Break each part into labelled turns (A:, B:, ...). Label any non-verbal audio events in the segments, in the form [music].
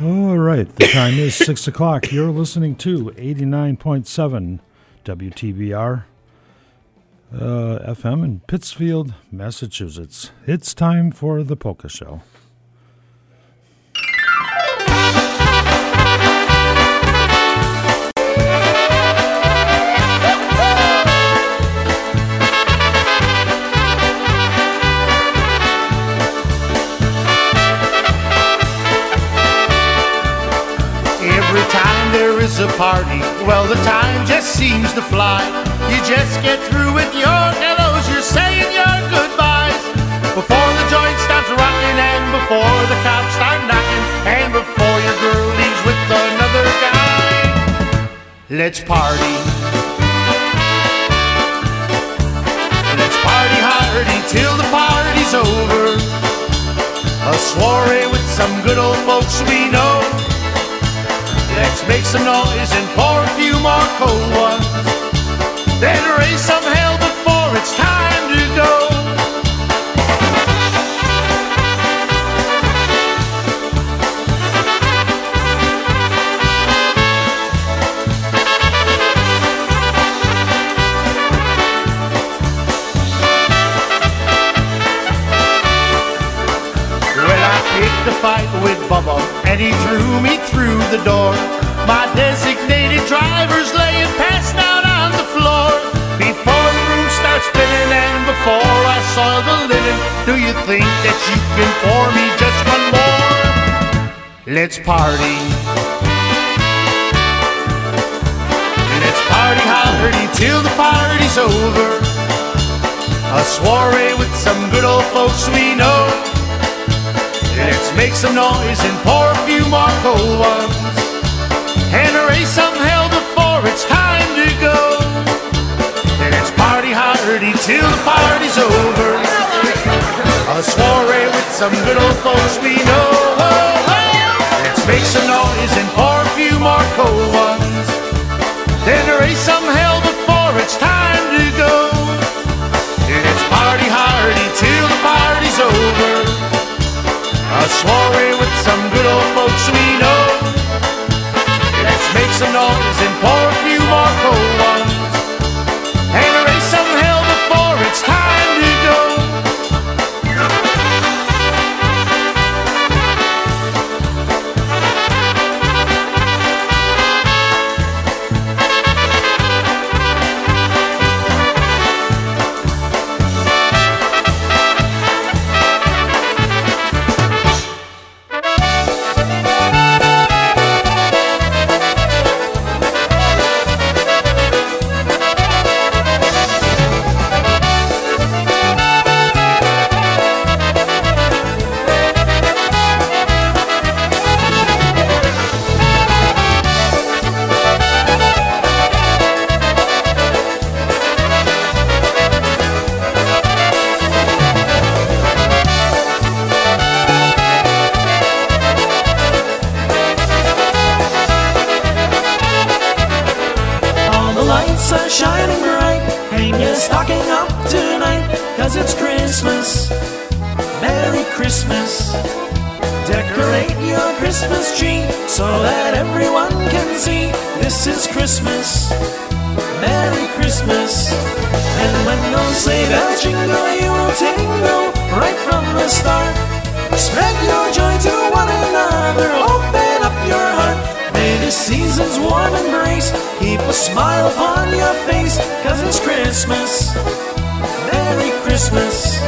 A: All right, the time is 6 o'clock. You're listening to 89.7 WTBR uh, FM in Pittsfield, Massachusetts. It's time for the Polka Show.
B: Is a party, well, the time just seems to fly. You just get through with your hellos, you're saying your goodbyes. Before the joint stops rocking, and before the cops start knocking, and before your girl leaves with another guy. Let's party. Let's party hardy till the party's over. A soiree with some good old folks we know. Let's make some noise and pour a few more cold ones. Then raise some hell before it's time to go. Well, I picked a fight and he threw me through the door. My designated driver's laying passed out on the floor. Before the room starts spinning and before I soil the linen, do you think that you can pour me just one more? Let's party. Let's party hardy till the party's over. A soiree with some good old folks we know. Let's make some noise and pour a few more cold ones. And raise some hell before it's time to go. Let's party hardy till the party's over. A soiree with some good old folks we know. Let's make some noise and pour a few more cold ones. Then raise some hell soiree with some good old
C: Merry Christmas. And when those sleigh bells jingle, you will tingle right from the start. Spread your joy to one another, open up your heart. May this season's warm embrace keep a smile upon your face, cause it's Christmas. Merry Christmas.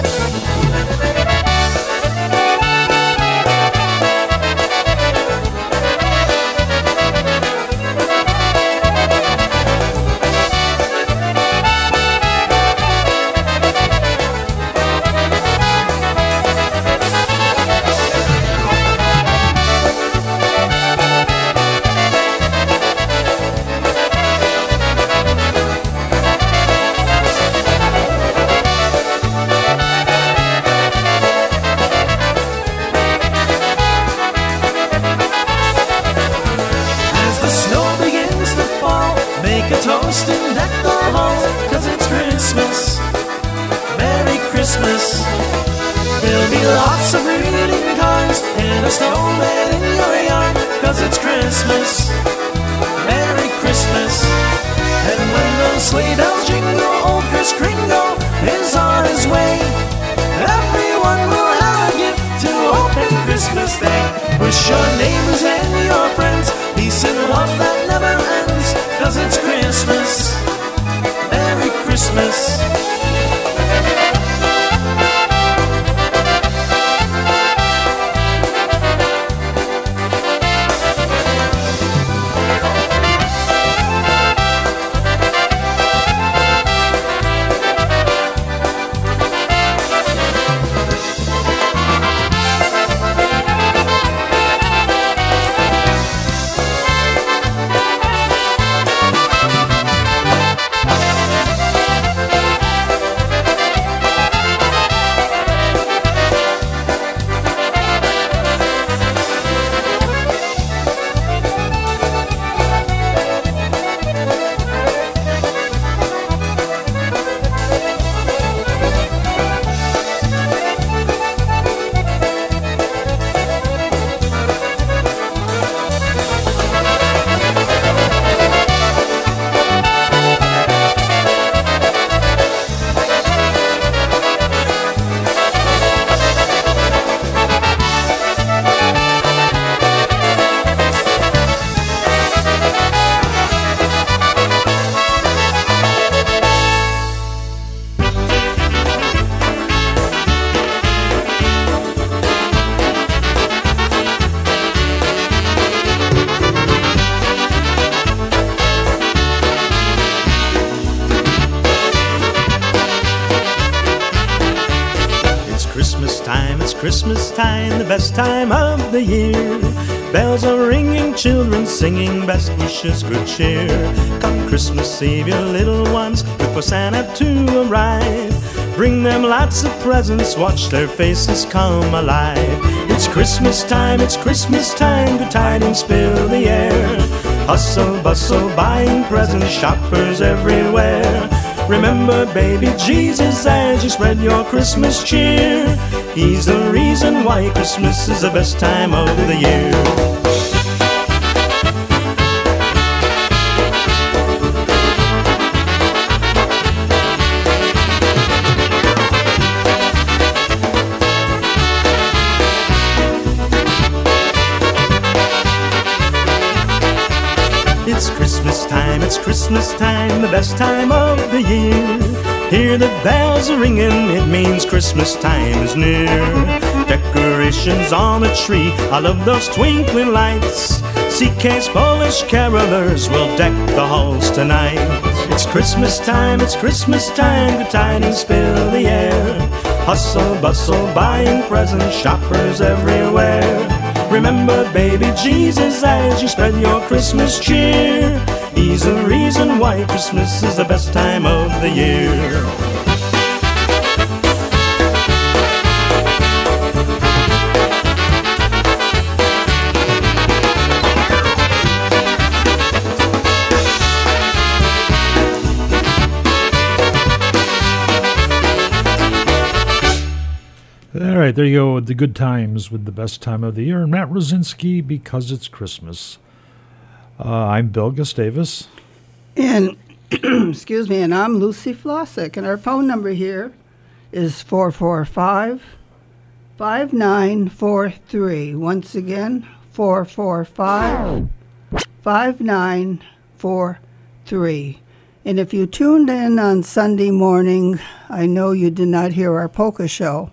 D: Wishes, good cheer. Come Christmas Eve, your little ones, look for Santa to arrive. Bring them lots of presents, watch their faces come alive. It's Christmas time, it's Christmas time, good tidings fill the air. Hustle, bustle, buying presents, shoppers everywhere. Remember, baby Jesus, as you spread your Christmas cheer. He's the reason why Christmas is the best time of the year. Best time of the year. Hear the bells ringing, it means Christmas time is near. Decorations on the tree, I love those twinkling lights. CK's Polish carolers will deck the halls tonight. It's Christmas time, it's Christmas time, good tidings fill the air. Hustle, bustle, buying presents, shoppers everywhere. Remember, baby Jesus, as you spread your Christmas cheer. He's the reason why Christmas is the best time of the year.
A: All right, there you go. The good times with the best time of the year. And Matt Rosinski, because it's Christmas. Uh, I'm Bill Gustavus.
E: And [clears throat] excuse me, and I'm Lucy Flossick, and our phone number here is 445 5943. Once again, 445 5943. And if you tuned in on Sunday morning, I know you did not hear our polka show.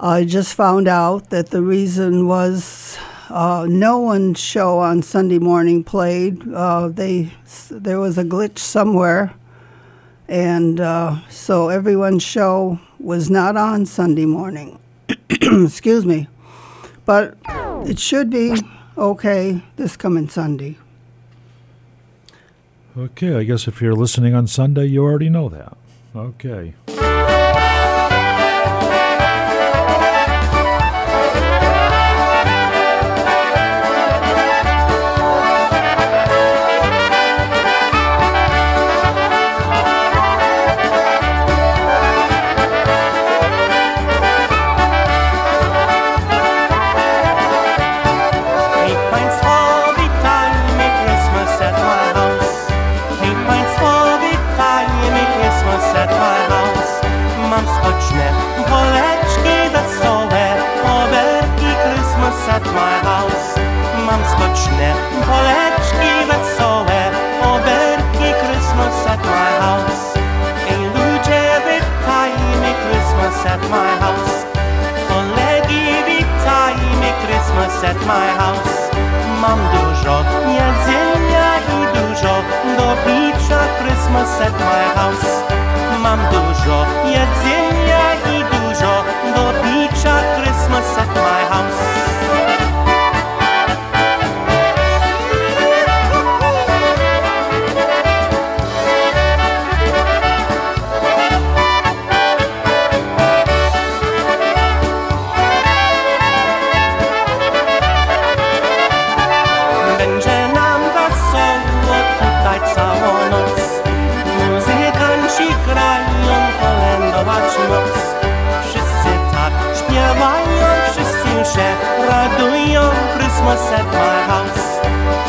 E: I just found out that the reason was uh, no one's show on Sunday morning played. Uh, they there was a glitch somewhere, and uh, so everyone's show was not on Sunday morning. [clears throat] Excuse me, but it should be okay this coming Sunday.
A: Okay, I guess if you're listening on Sunday, you already know that. Okay.
F: Christmas at my house. Kolegi, witajmy
G: eh, Christmas at my house. Mam dużo jedzenia i dużo do picia Christmas at my house. Mam dużo jedzenia i dużo do picia Christmas at my house. Christmas at my house.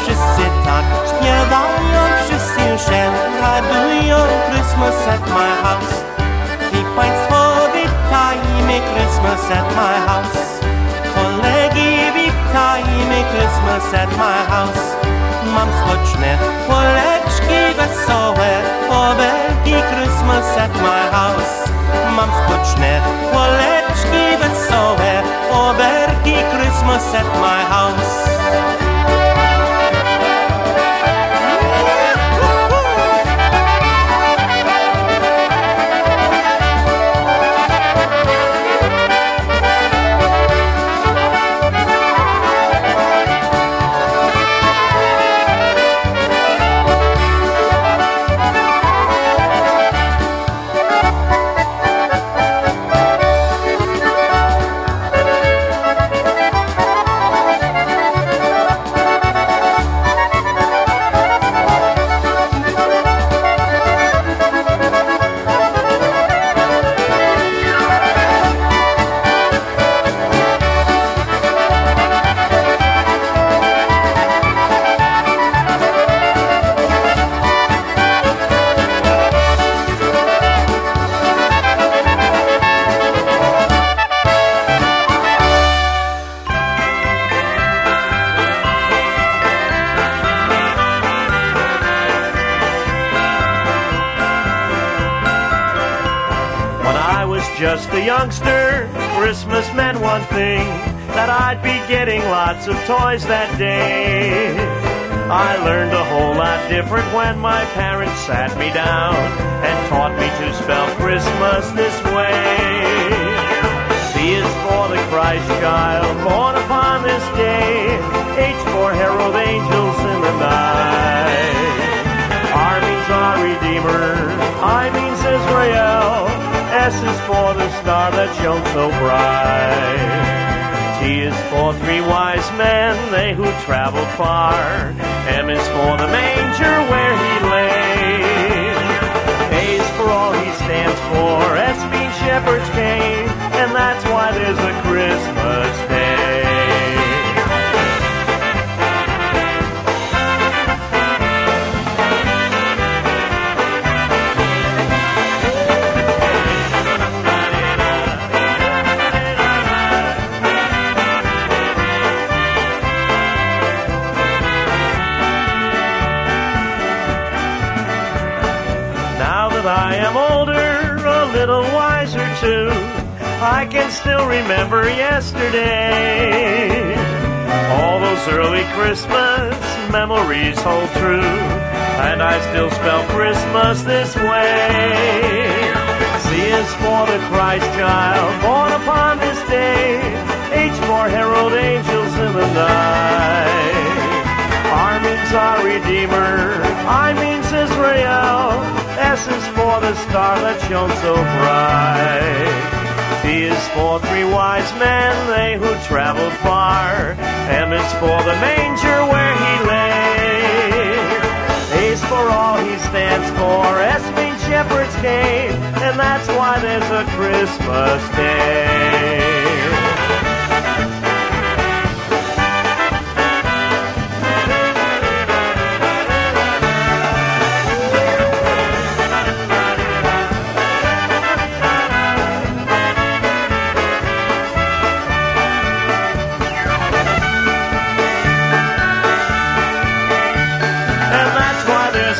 G: Wszyscy tak śpiewają, wszyscy się radują. Christmas at my house. I Państwo witajmy Christmas at my house. Kolegi, witajmy Christmas at my house. Mam skoczne poleczki wesołe, obelgi Christmas at my house. Mam skoczne poleczki wesołe, oberki Christmas at my house.
D: Of toys that day. I learned a whole lot different when my parents sat me down and taught me to spell Christmas this way. C is for the Christ child born upon this day. H for herald angels in the night. R means our Redeemer. I means Israel. S is for the star that shone so bright. T is for three wise men, they who traveled far. M is for the manger where he lay. A is for all he stands for. S means shepherds came, and that's why there's a Christmas too, I can still remember yesterday. All those early Christmas memories hold true, and I still spell Christmas this way. C is for the Christ child, born upon this day. H for herald angels in the night. R means our Redeemer. I means Israel. S is for the star that shone so bright. T is for three wise men, they who traveled far. M is for the manger where he lay. A is for all he stands for. S means shepherds came, and that's why there's a Christmas day.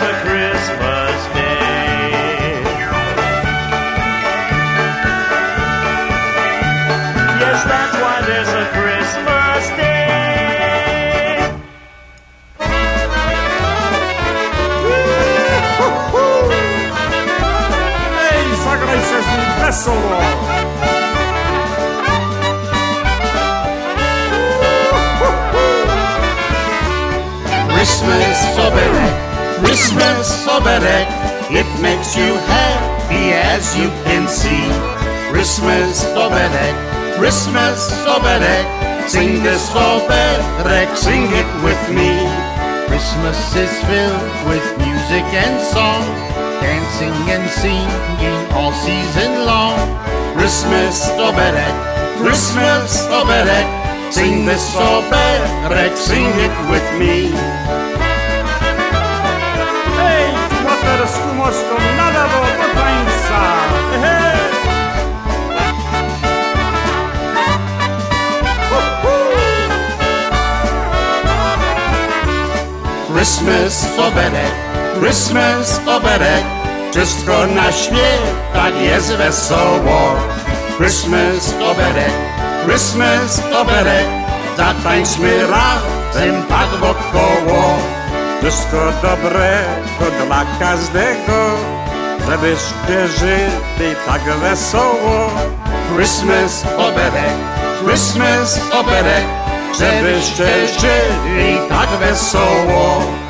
B: Christmas. Christmas oberek, sing this oberek, sing it with me. Christmas is filled with music and song, dancing and singing all season long. Christmas oberek, Christmas oberek, sing this oberek, sing it with me.
H: Hej, tu z kumoską nadawał
B: Christmas oberek, Christmas oberek, wszystko na świecie jest wesoło. Christmas oberek, Christmas oberek, zatańczmy razem tak wokoło. Wszystko dobrego dla każdego, żebyście żyli tak wesoło. Christmas oberek, Christmas oberek, żeby szczęście i tak wesoło.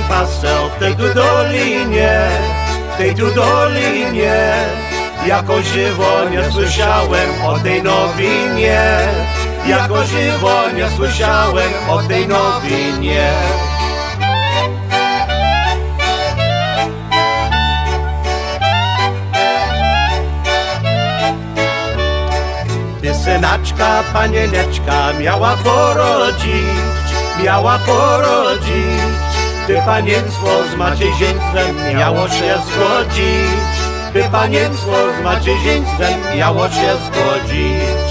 I: Pasał w tej tu dolinie, w tej tu dolinie. Jako żywo nie słyszałem o tej nowinie, jako żywo nie słyszałem o tej nowinie. Synaczka, panieneczka miała porodzić, miała porodzić. By panienstwo z macierzyństwem miało się zgodzić, by panienstwo z macierzyństwem miało się zgodzić.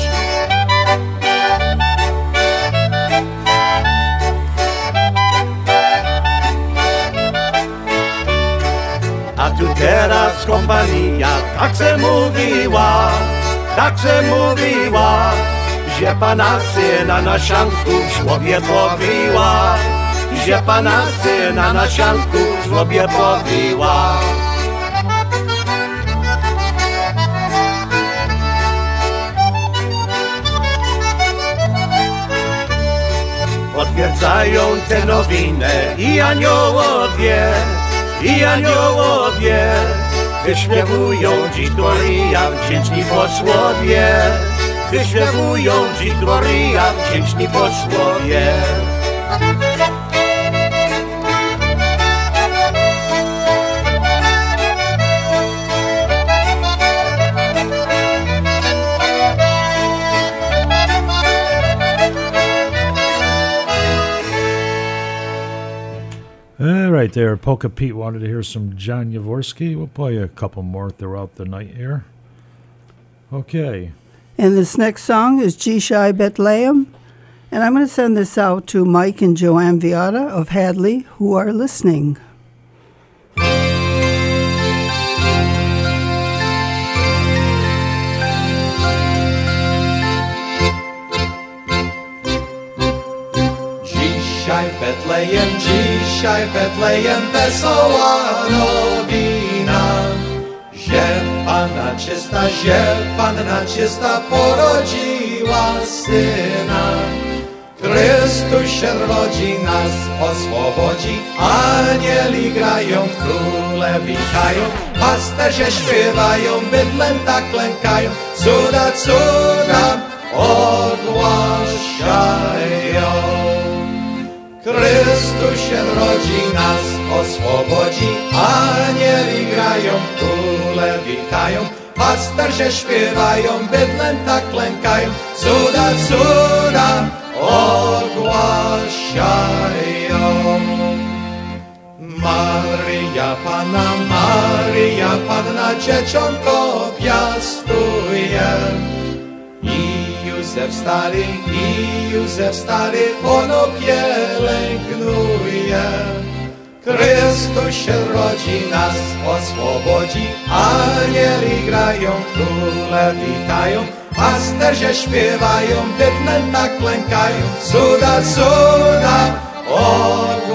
I: A tu teraz kompania tak se mówiła, tak se mówiła, że pana syna na sianku w żłobie powiła, że pana syna na sianku w powiła. Potwierdzają tę nowinę i aniołowie, i aniołowie wyśpiewują dziś Gloria, wdzięczni posłowie. Wyśpiewują dziś Gloria, wdzięczni posłowie.
A: Right there, Polka Pete wanted to hear some John Yavorsky. We'll play a couple more throughout the night here. Okay.
E: And this next song is Dzisiaj Bethlehem. And I'm going to send this out to Mike and Joanne Viata of Hadley who are listening.
J: Dzisiaj Betlejem, dzisiaj w Betlejem wesoła nowina. Że Panna czysta, że Panna czysta porodziła Syna. Chrystus się rodzi, nas oswobodzi, anieli grają, króle witają, pasterze śpiewają, bydlęta tak klękają, cuda, cuda ogłaszają. Chrystus się rodzi, nas oswobodzi, anieli grają, króle witają, pasterze śpiewają, bydlęta tak klękają, cuda, cuda ogłaszają. Maryja Pana, Maryja Panna, dzieciątko piastuje. Józef stary, i Józef stary, ono pielęgnuje. Chrystus się rodzi, nas oswobodzi, anieli grają, króle witają, pasterze śpiewają, bydlęta klękają, cuda, cuda ogłaszają.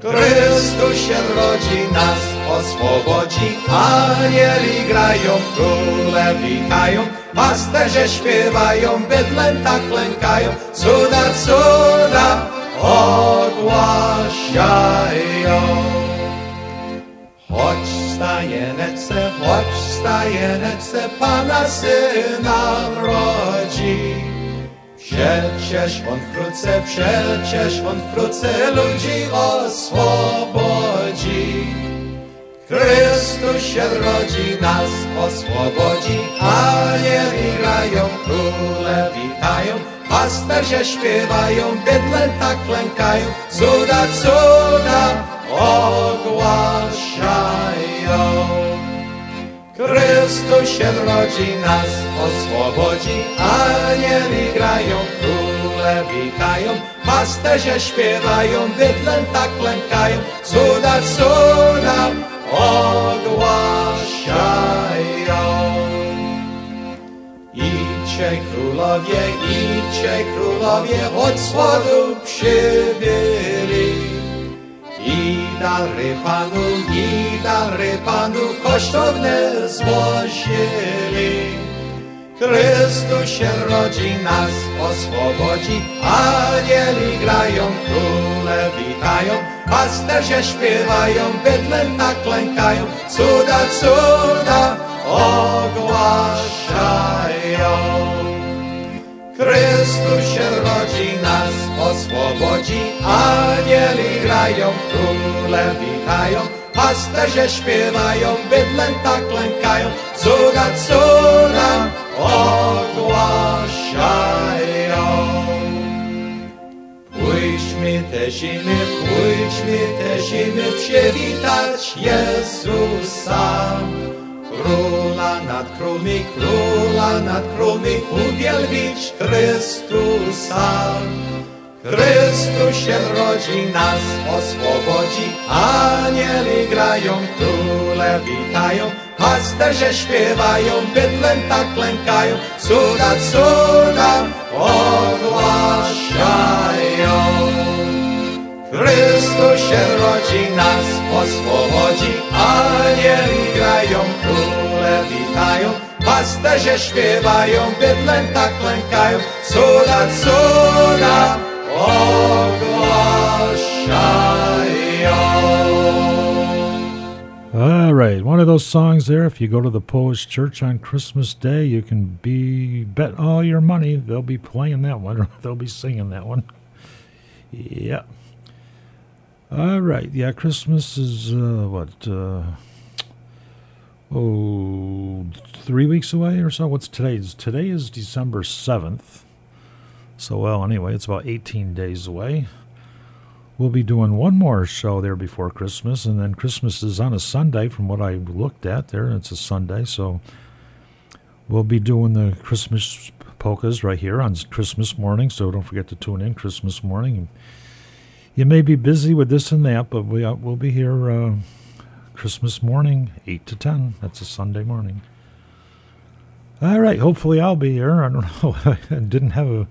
J: Chrystus się rodzi, nas oswobodzi, anieli grają, króle witają, pasterze śpiewają, bydlęta klękają, cuda, cuda ogłaszają. Choć stajenece, choć stajenece, Pana Syna rodzi. Przecież on wkrótce, przecież on wkrótce ludzi oswobodzi. Chrystus się rodzi, nas oswobodzi, anieli grają, króle witają, pasterze śpiewają, bydlęta klękają, cuda, cuda ogłaszają. Chrystus się rodzi, nas oswobodzi, anieli grają, króle witają, pasterze śpiewają, bydlęta klękają, cuda, cuda ogłaszają. Idźcie królowie, idźcie królowie, od słodu przybyli. I dary Panu, i dary Panu kosztowne złożyli. Chrystus się rodzi, nas oswobodzi, anieli grają, króle witają, pasterze śpiewają, bydlęta klękają, cuda, cuda ogłaszają. Chrystus się rodzi, nas oswobodzi, anieli grają, króle witają, pasterze śpiewają, bydlęta klękają, cuda, cuda ogłaszają. Pójdźmy te zimy, pójdźmy te zimy, przywitać Jezusa. Króla nad królmi, króla nad królmi, uwielbić Chrystusa. Chrystus się rodzi, nas oswobodzi, anieli grają, króle witają, pasterze śpiewają, bydlęta klękają, cuda, cuda ogłaszają. Chrystus się rodzi, nas oswobodzi, anieli grają, króle witają, pasterze śpiewają, bydlęta klękają, cuda, cuda.
A: All right, one of those songs there. If you go to the Polish church on Christmas Day, you can be bet all your money they'll be playing that one, or [laughs] they'll be singing that one. Yeah. All right, yeah. Christmas is uh, what? Uh, oh, three weeks away or so. What's today's? Today is December seventh. So well, anyway, it's about eighteen days away. We'll be doing one more show there before Christmas, and then Christmas is on a Sunday, from what I looked at there. It's a Sunday, so we'll be doing the Christmas polkas right here on Christmas morning. So don't forget to tune in Christmas morning. You may be busy with this and that, but we uh, we'll be here uh, Christmas morning, eight to ten. That's a Sunday morning. All right. Hopefully, I'll be here. I don't [laughs] know. I didn't have a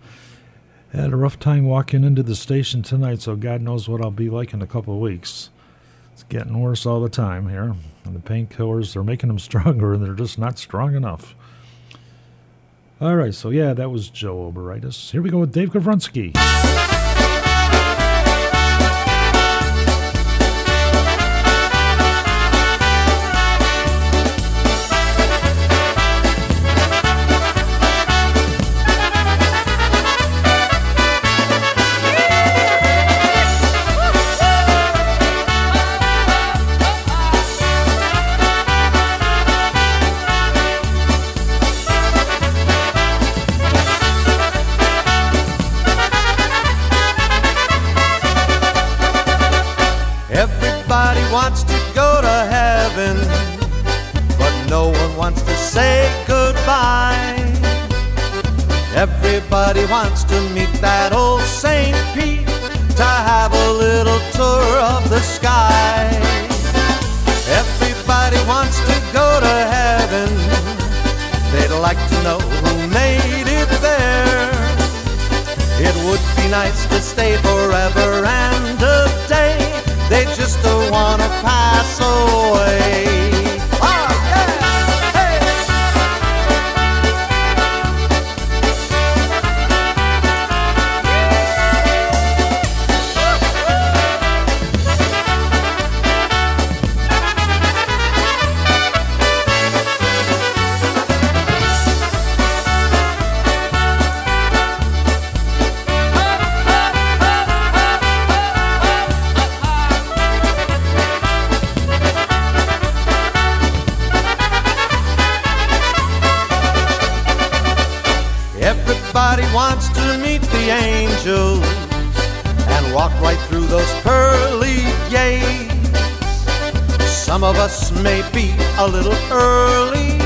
A: had a rough time walking into the station tonight, so God knows what I'll be like in a couple of weeks. It's getting worse all the time here. And the painkillers, they're making them [laughs] stronger, and they're just not strong enough. All right, so yeah, that was Joe Oberitis. Here we go with Dave Gavrunsky. say goodbye.
K: Everybody wants to meet that old St. Pete to have a little tour of the sky. Everybody wants to go to heaven. They'd like to know who made it there.
B: It would be nice to stay forever and a day. They just don't wanna pass away. Walk right through those pearly gates. Some of us may be a little early,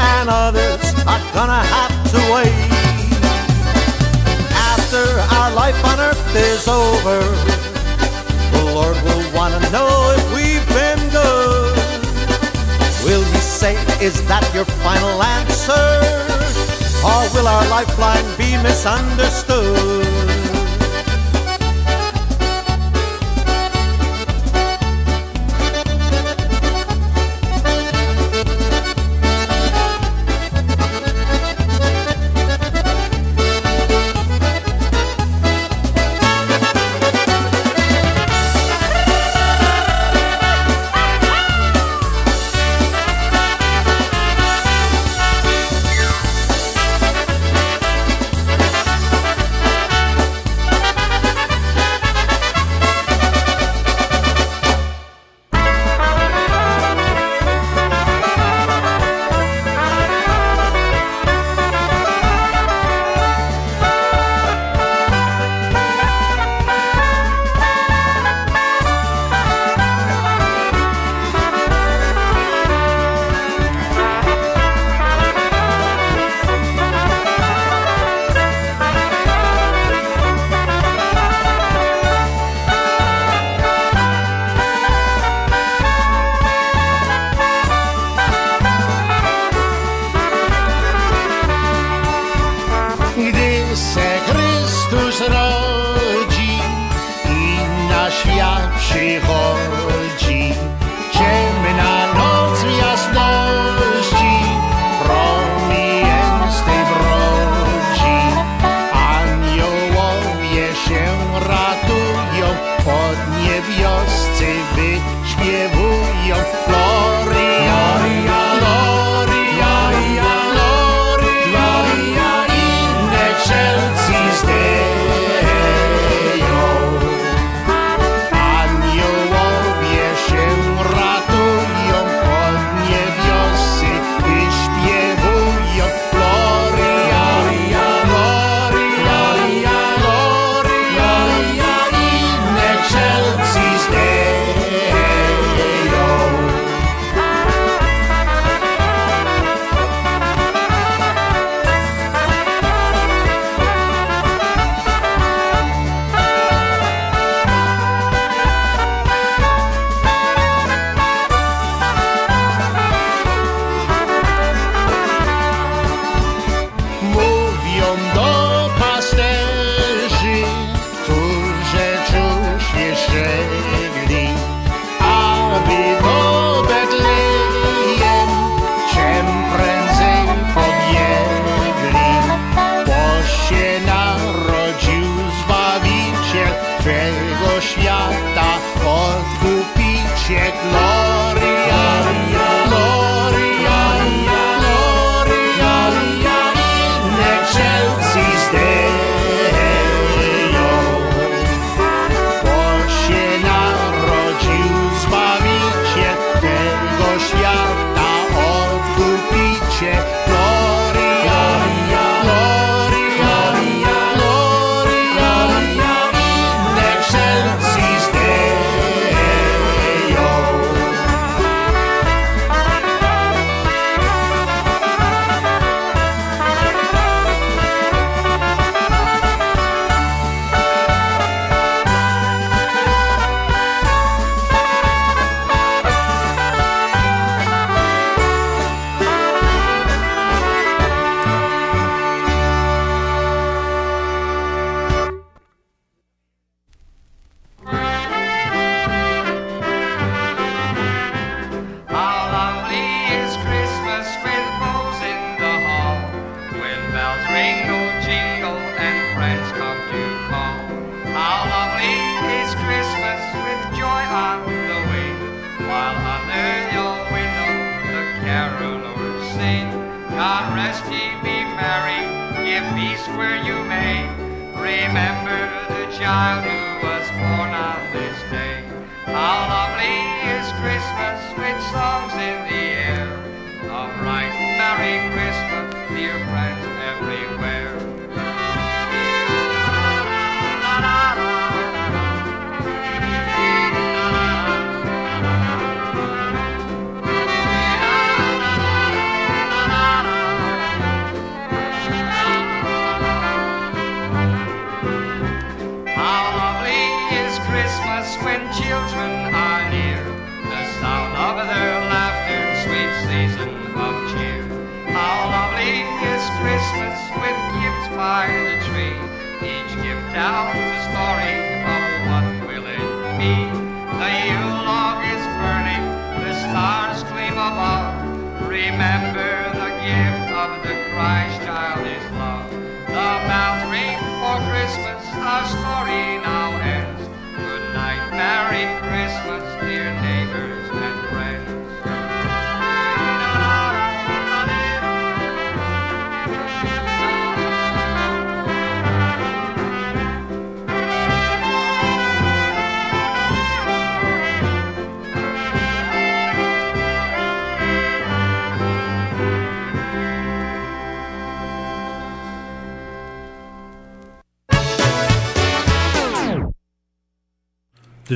B: and others are gonna have to wait. After our life on earth is over, the Lord will wanna know if we've been good. Will He say, Is that your final answer? Or will our lifeline be misunderstood?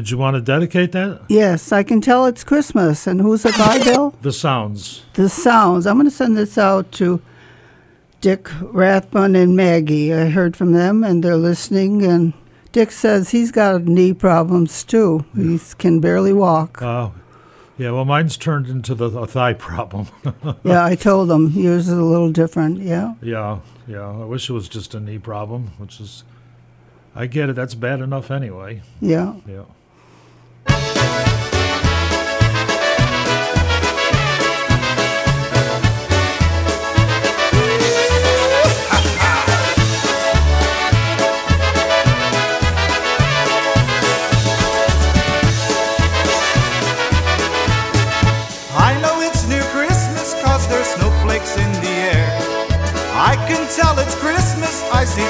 A: Did you want to dedicate that?
E: Yes, I can tell it's Christmas. And who's it by, [coughs] Bill?
A: The sounds.
E: The Sounds. I'm going to send this out to Dick Rathbun and Maggie. I heard from them and they're listening. And Dick says he's got knee problems too. He can barely walk.
A: Uh, yeah, well, mine's turned into the a thigh problem. [laughs]
E: yeah, I told him yours is a little different. Yeah.
A: yeah, yeah. I wish it was just a knee problem, which is, I get it. That's bad enough anyway.
E: Yeah.
A: Yeah.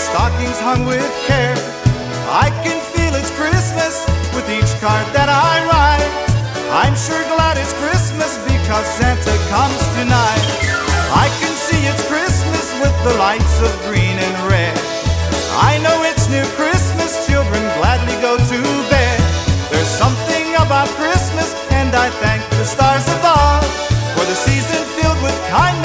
K: Stockings hung with care. I can feel it's Christmas with each card that I write. I'm sure glad it's Christmas because Santa comes tonight. I can see it's Christmas with the lights of green and red. I know it's near Christmas, children gladly go to bed. There's something about Christmas, and I thank the stars above for the season filled with kindness,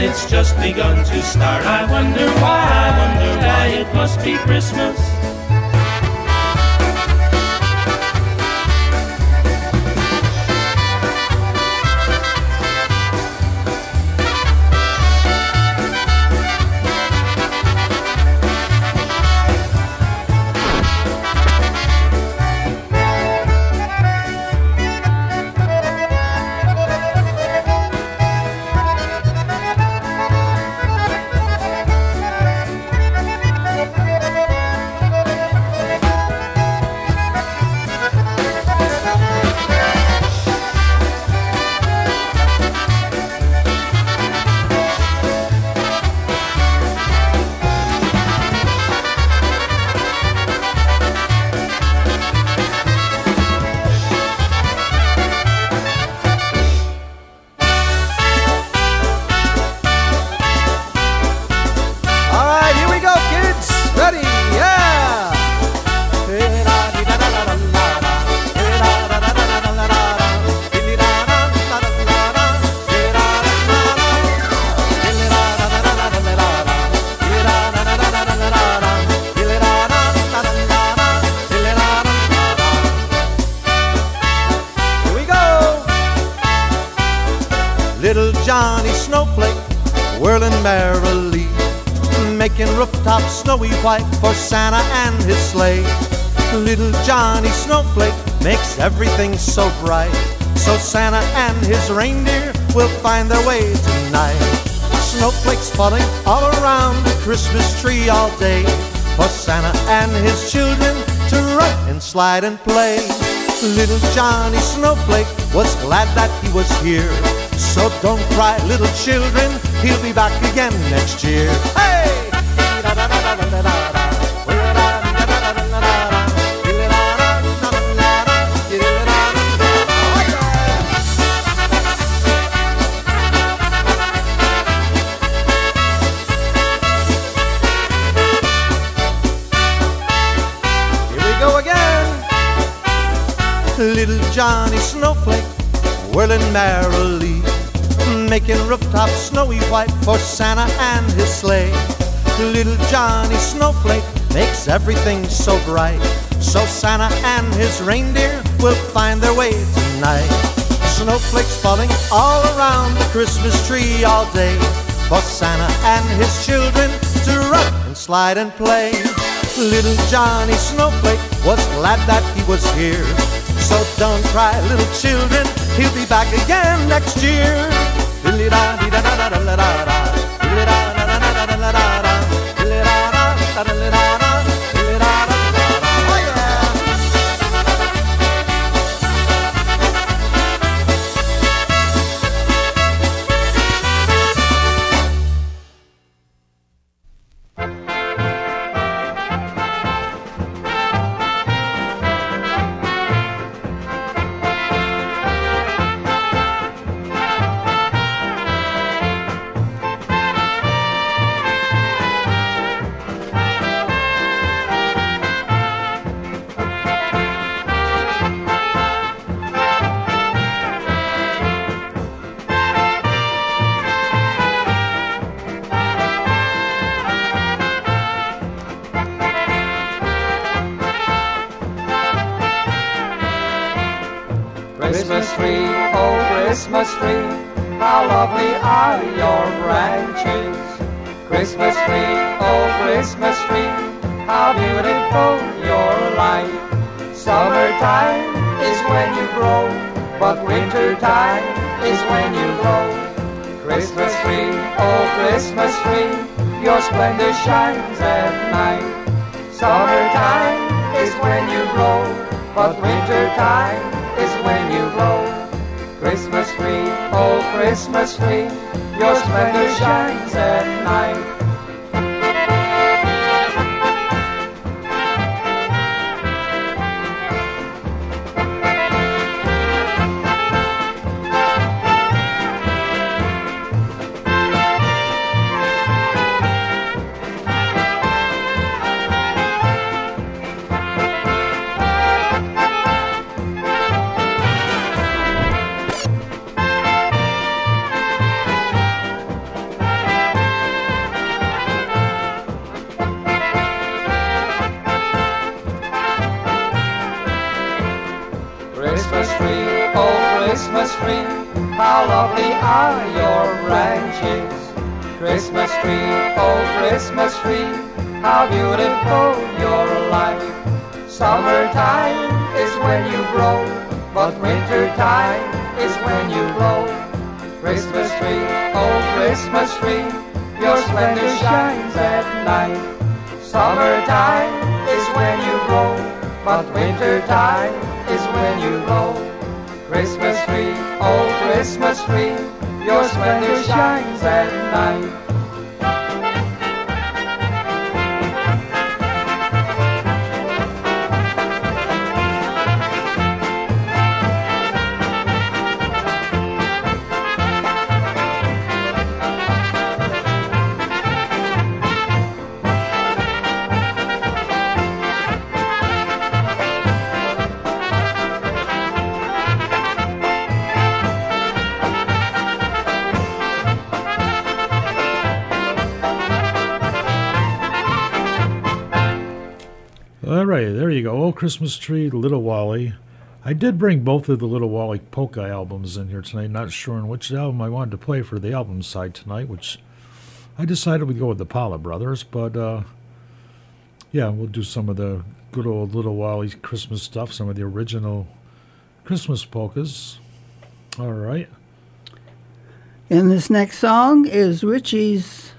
K: it's
G: just begun to start. I wonder
L: slide and play. Little Johnny Snowflake was glad that he was here. So don't cry, little children, he'll be back again next year. Hey! Whirling merrily, making rooftops snowy white for Santa and his sleigh. Little Johnny Snowflake makes everything so bright, so Santa and his reindeer will find their way tonight. Snowflakes falling all around the Christmas tree all day, for Santa and his children to run and slide and play. Little Johnny Snowflake was glad that he was here. So don't cry, little children, he'll be back again next year.
M: Christmas tree, oh Christmas tree,
N: Christmas Tree,
A: Little Wally. I did bring both of the Little Wally polka albums in here tonight. Not sure on which album I wanted to play for the album side tonight, which I decided we'd go with the Paula Brothers. But uh, yeah, we'll do some of the good old Little Wally Christmas stuff, some of the original Christmas polkas. All right.
E: And this next song is Richie's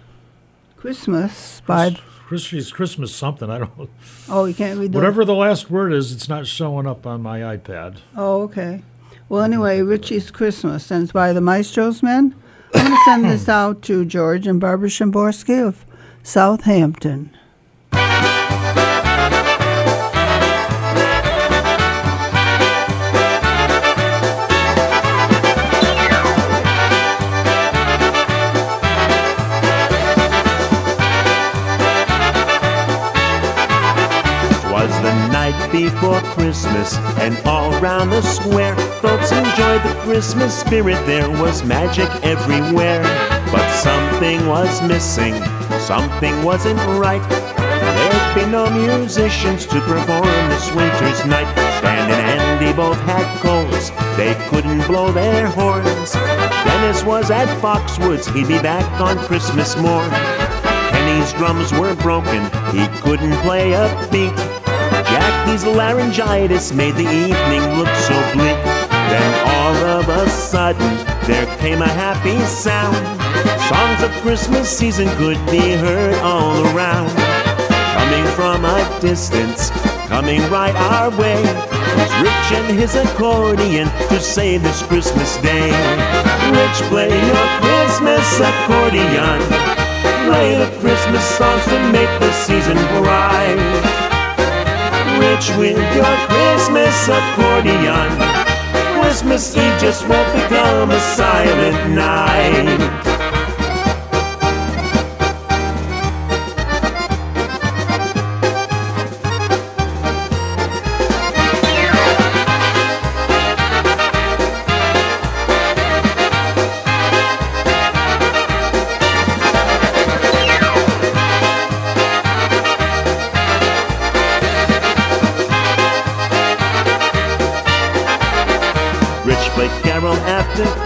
E: Christmas by.
A: Christmas, Christmas something. I don't.
E: Oh, you can't read.
A: Whatever the last word is, it's not showing up on my iPad.
E: Oh, okay. Well, anyway, Richie's Christmas, and it's by the Maestros Men. I'm going to send this hmm. out to George and Barbara Shimborski of Southampton.
D: Before Christmas, and all round the square, folks enjoyed the Christmas spirit. There was magic everywhere, but something was missing, something wasn't right. There'd be no musicians to perform this winter's night. Stan and Andy both had colds, they couldn't blow their horns. Dennis was at Foxwoods, he'd be back on Christmas morn. Kenny's drums were broken, he couldn't play a beat. Jackie's laryngitis made the evening look so bleak. Then all of a sudden, there came a happy sound. Songs of Christmas season could be heard all around. Coming from a distance, coming right our way. Was Rich and his accordion to save this Christmas day. Rich, play your Christmas accordion. Play the Christmas songs to make the season bright rich with your Christmas accordion. Christmas Eve just won't become a silent night.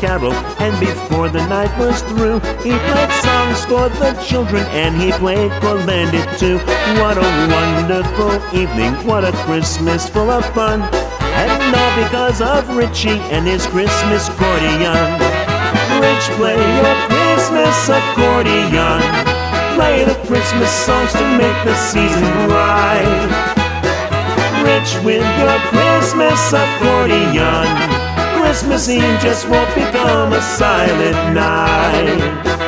D: Carol and before the night was through, he played songs for the children, and he played for Landit too. What a wonderful evening, what a Christmas full of fun, and all because of Richie and his Christmas accordion. Rich, play your Christmas accordion. Play the Christmas songs to make the season bright. Rich with your Christmas accordion. Christmas Eve just won't become a silent night.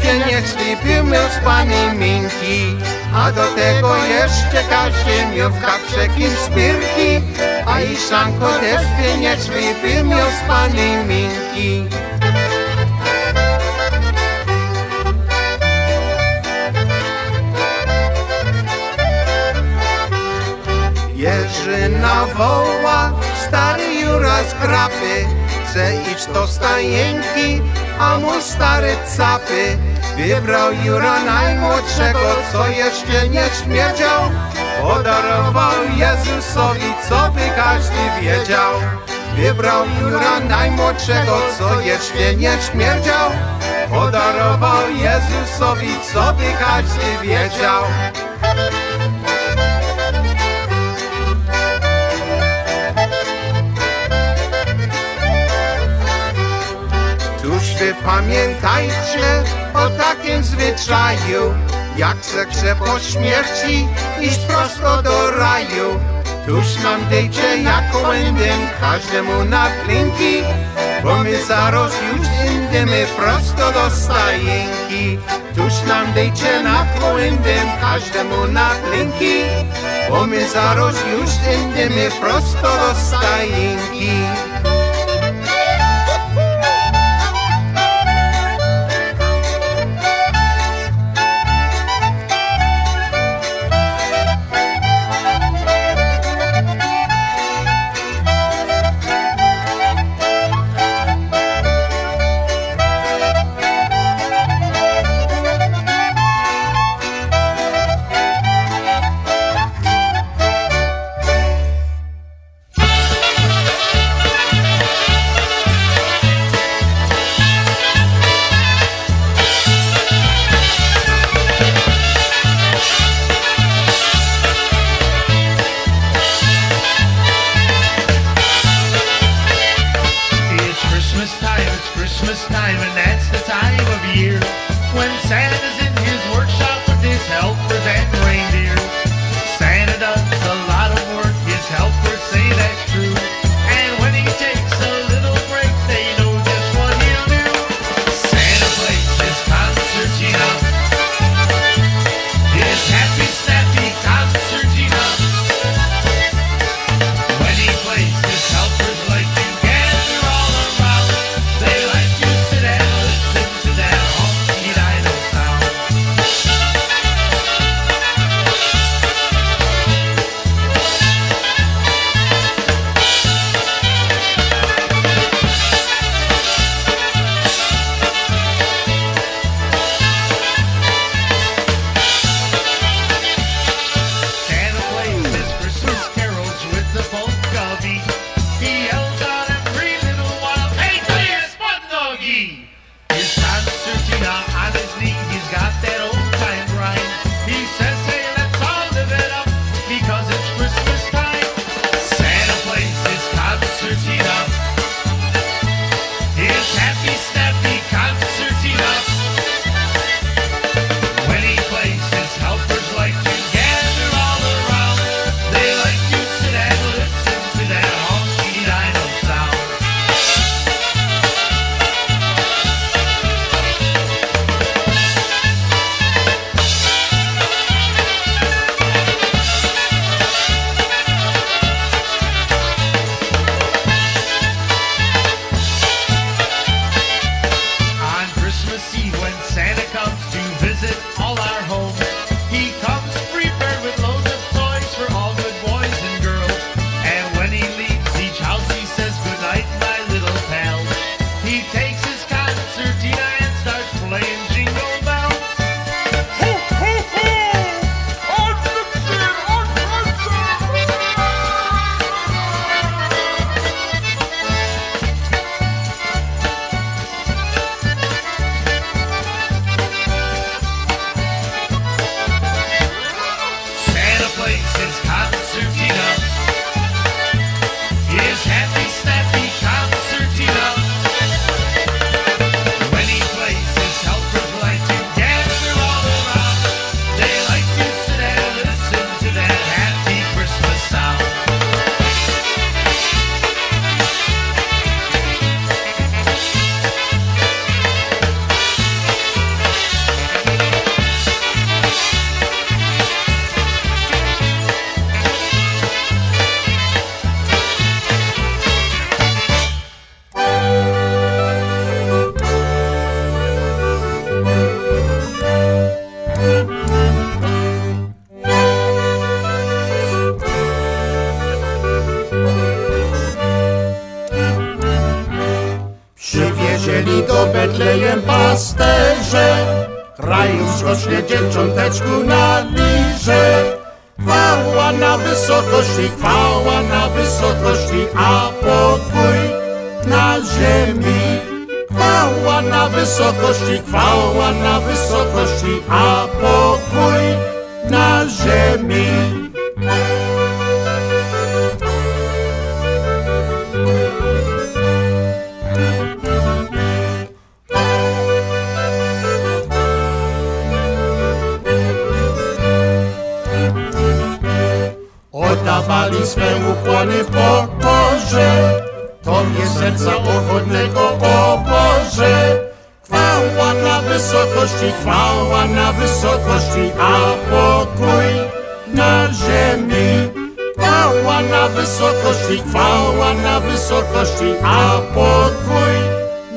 B: Przenieśli, by miał z pani minki A do tego jeszcze w kaprzeki szpirki A i szanko też by miał z pani minki. Jerzyna woła, stary Jura z krapy Chce iść do stajenki, a mu stary capy Wybrał Jura najmłodszego, co jeszcze nie śmierdział. Podarował Jezusowi, co by każdy wiedział. Wybrał Jura najmłodszego, co jeszcze nie śmierdział. Podarował Jezusowi, co by każdy wiedział pamiętajcie o takim zwyczaju Jak se chce po śmierci iść prosto do raju. Tuż nam dejcie jak łędem każdemu na klinki Bo my zaraz już idziemy prosto do stajenki. Tuż nam dejcie na kłędem każdemu na klinki Bo my zaraz już idziemy prosto do stajenki Betlejem pasterze. Rajus rośnie dzieciąteczku na liże. Chwała na wysokości, chwała na wysokości, a pokój na ziemi. Chwała na wysokości, chwała na wysokości, a pokój na ziemi. Oddawali swe ukłony w pokorze, Tobie serca ochotnego, o Boże. Chwała na wysokości, chwała na wysokości, a pokój na ziemi. Chwała na wysokości, chwała na wysokości, a pokój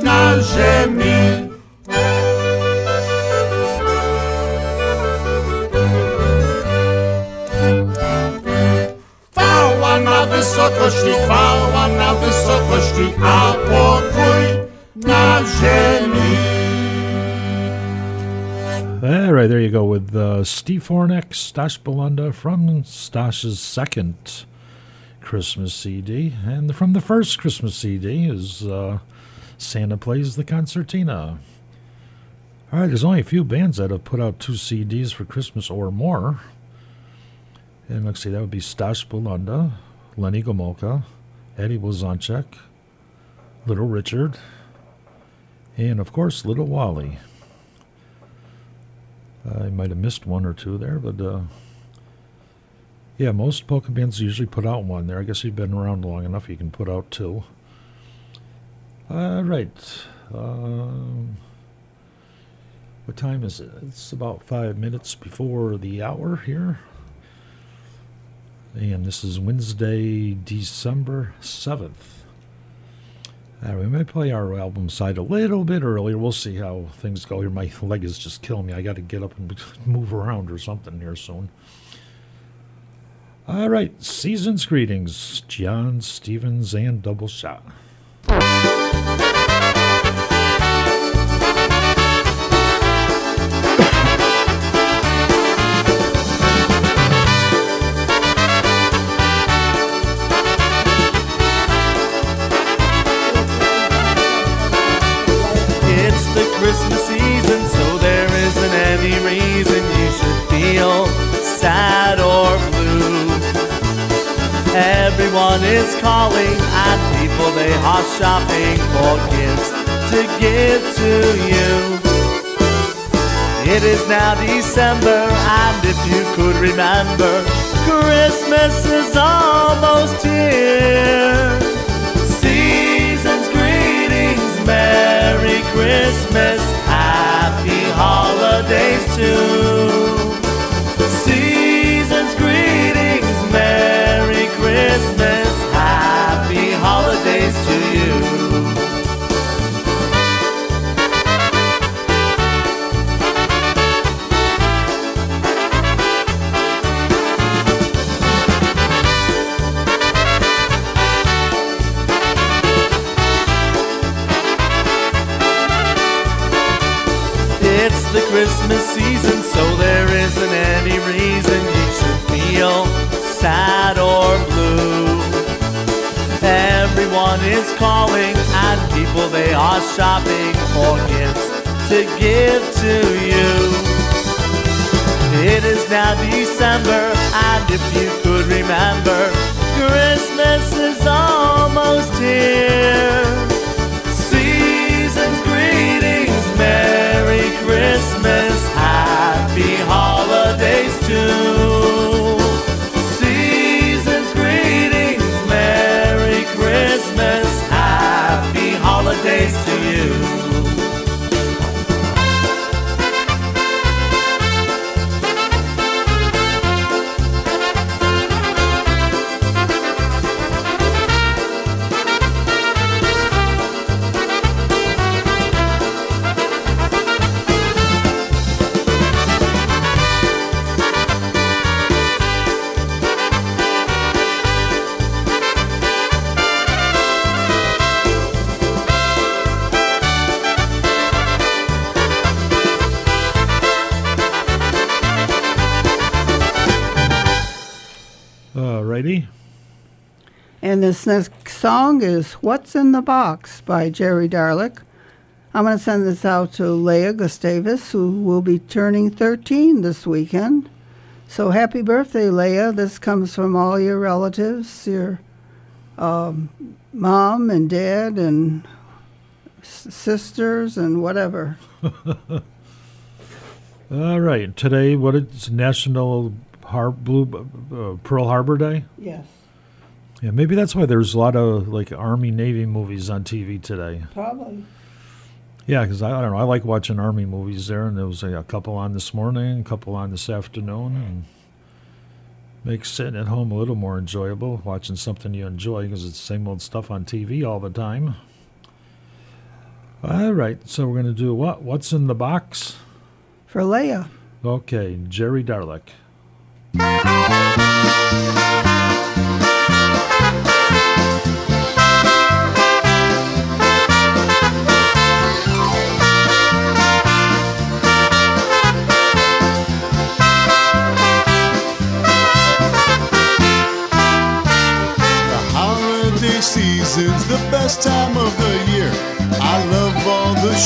B: na ziemi. Wysokości, chwała na wysokości, a pokój na ziemi.
A: All right, there you go with uh, Steve Fornek, Stash Bulanda from Stash's second Christmas CD. And from the first Christmas CD is uh, Santa Plays the Concertina. All right, there's only a few bands that have put out two CDs for Christmas or more. And let's see, that would be Stash Bulanda, Lenny Gomulka, Eddie Blazonczyk, Little Richard, and of course, Little Wally. I might have missed one or two there, but uh, yeah, most polka bands usually put out one there. I guess you've been around long enough, you can put out two. All right. Um, what time is it? It's about five minutes before the hour here. And this is Wednesday, December 7th. Uh, we may play our album side a little bit earlier. We'll see how things go here. My leg is just killing me. I got to get up and [laughs] move around or something here soon. All right, season's greetings, John Stevens and Double Shot.
O: Is calling and people they are shopping for gifts to give to you. It is now December, and if you could remember, Christmas is almost here. Season's greetings, Merry Christmas, Happy Holidays too. Season, so there isn't any reason you should feel sad or blue. Everyone is calling, and people they are shopping for gifts to give to you. It is now December, and if you could remember, Christmas is almost here. Season's greetings, Merry Christmas, Happy Holidays too. Season's greetings, Merry Christmas, Happy Holidays to you.
E: This next song is What's in the Box by Jerry Darlak. I'm going to send this out to Leah Gustavus, who will be turning 13 this weekend. So happy birthday, Leah. This comes from all your relatives, your um, mom and dad and s- sisters and whatever. [laughs]
A: All right. Today, what is National Har- Blue uh, Pearl Harbor Day?
E: Yes.
A: Yeah, maybe that's why there's a lot of like Army Navy movies on TV today.
E: Probably.
A: Yeah, because I, I don't know. I like watching Army movies there, and there was a, a couple on this morning, a couple on this afternoon, and makes sitting at home a little more enjoyable watching something you enjoy because it's the same old stuff on TV all the time. All right, so we're going to do what? What's in the box?
E: For Leah.
A: Okay, Jerry
P: Darlak.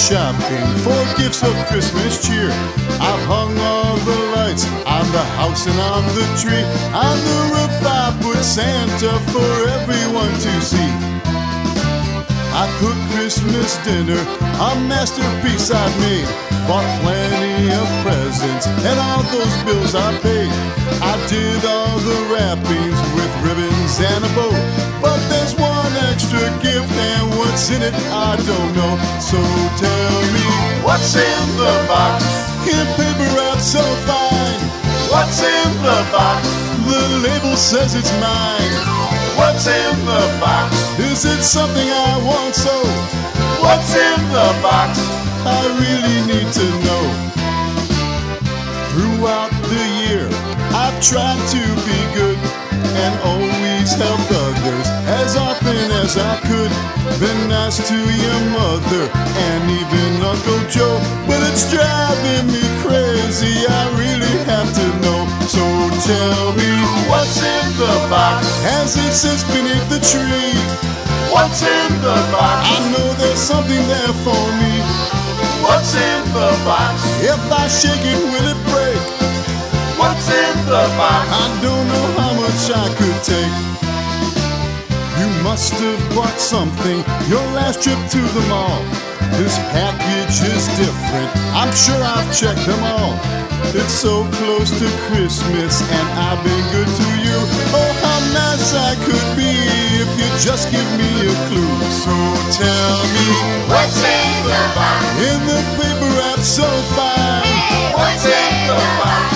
P: Shopping for gifts of Christmas cheer. I've hung all the lights on the house and on the tree. On the roof I put Santa for everyone to see. I cooked Christmas dinner, a masterpiece I made. Bought plenty of presents and all those bills I paid. I did all the wrappings with ribbons and a bow. Extra gift and what's in it I don't know. So tell me what's in the box? In paper wrap so fine. What's in the box? The label says it's mine. What's in the box? Is it something I want so? What's in the box? I really need to know. Throughout the year, I've tried to be good and always help others as often as I could. Been nice to your mother and even Uncle Joe, but it's driving me crazy. I really have to know. So tell me what's in the box? as it sits beneath the tree? What's in the box? I know there's something there for me. What's in the box? If I shake it, will it break? What's in the box? I don't much I could take. You must have bought something your last trip to the mall. This package is different. I'm sure I've checked them all. It's so close to Christmas and I've been good to you. Oh, how nice I could be if you just give me a clue. So tell me what's in the box? In the paper wrap so fine. what's in the box?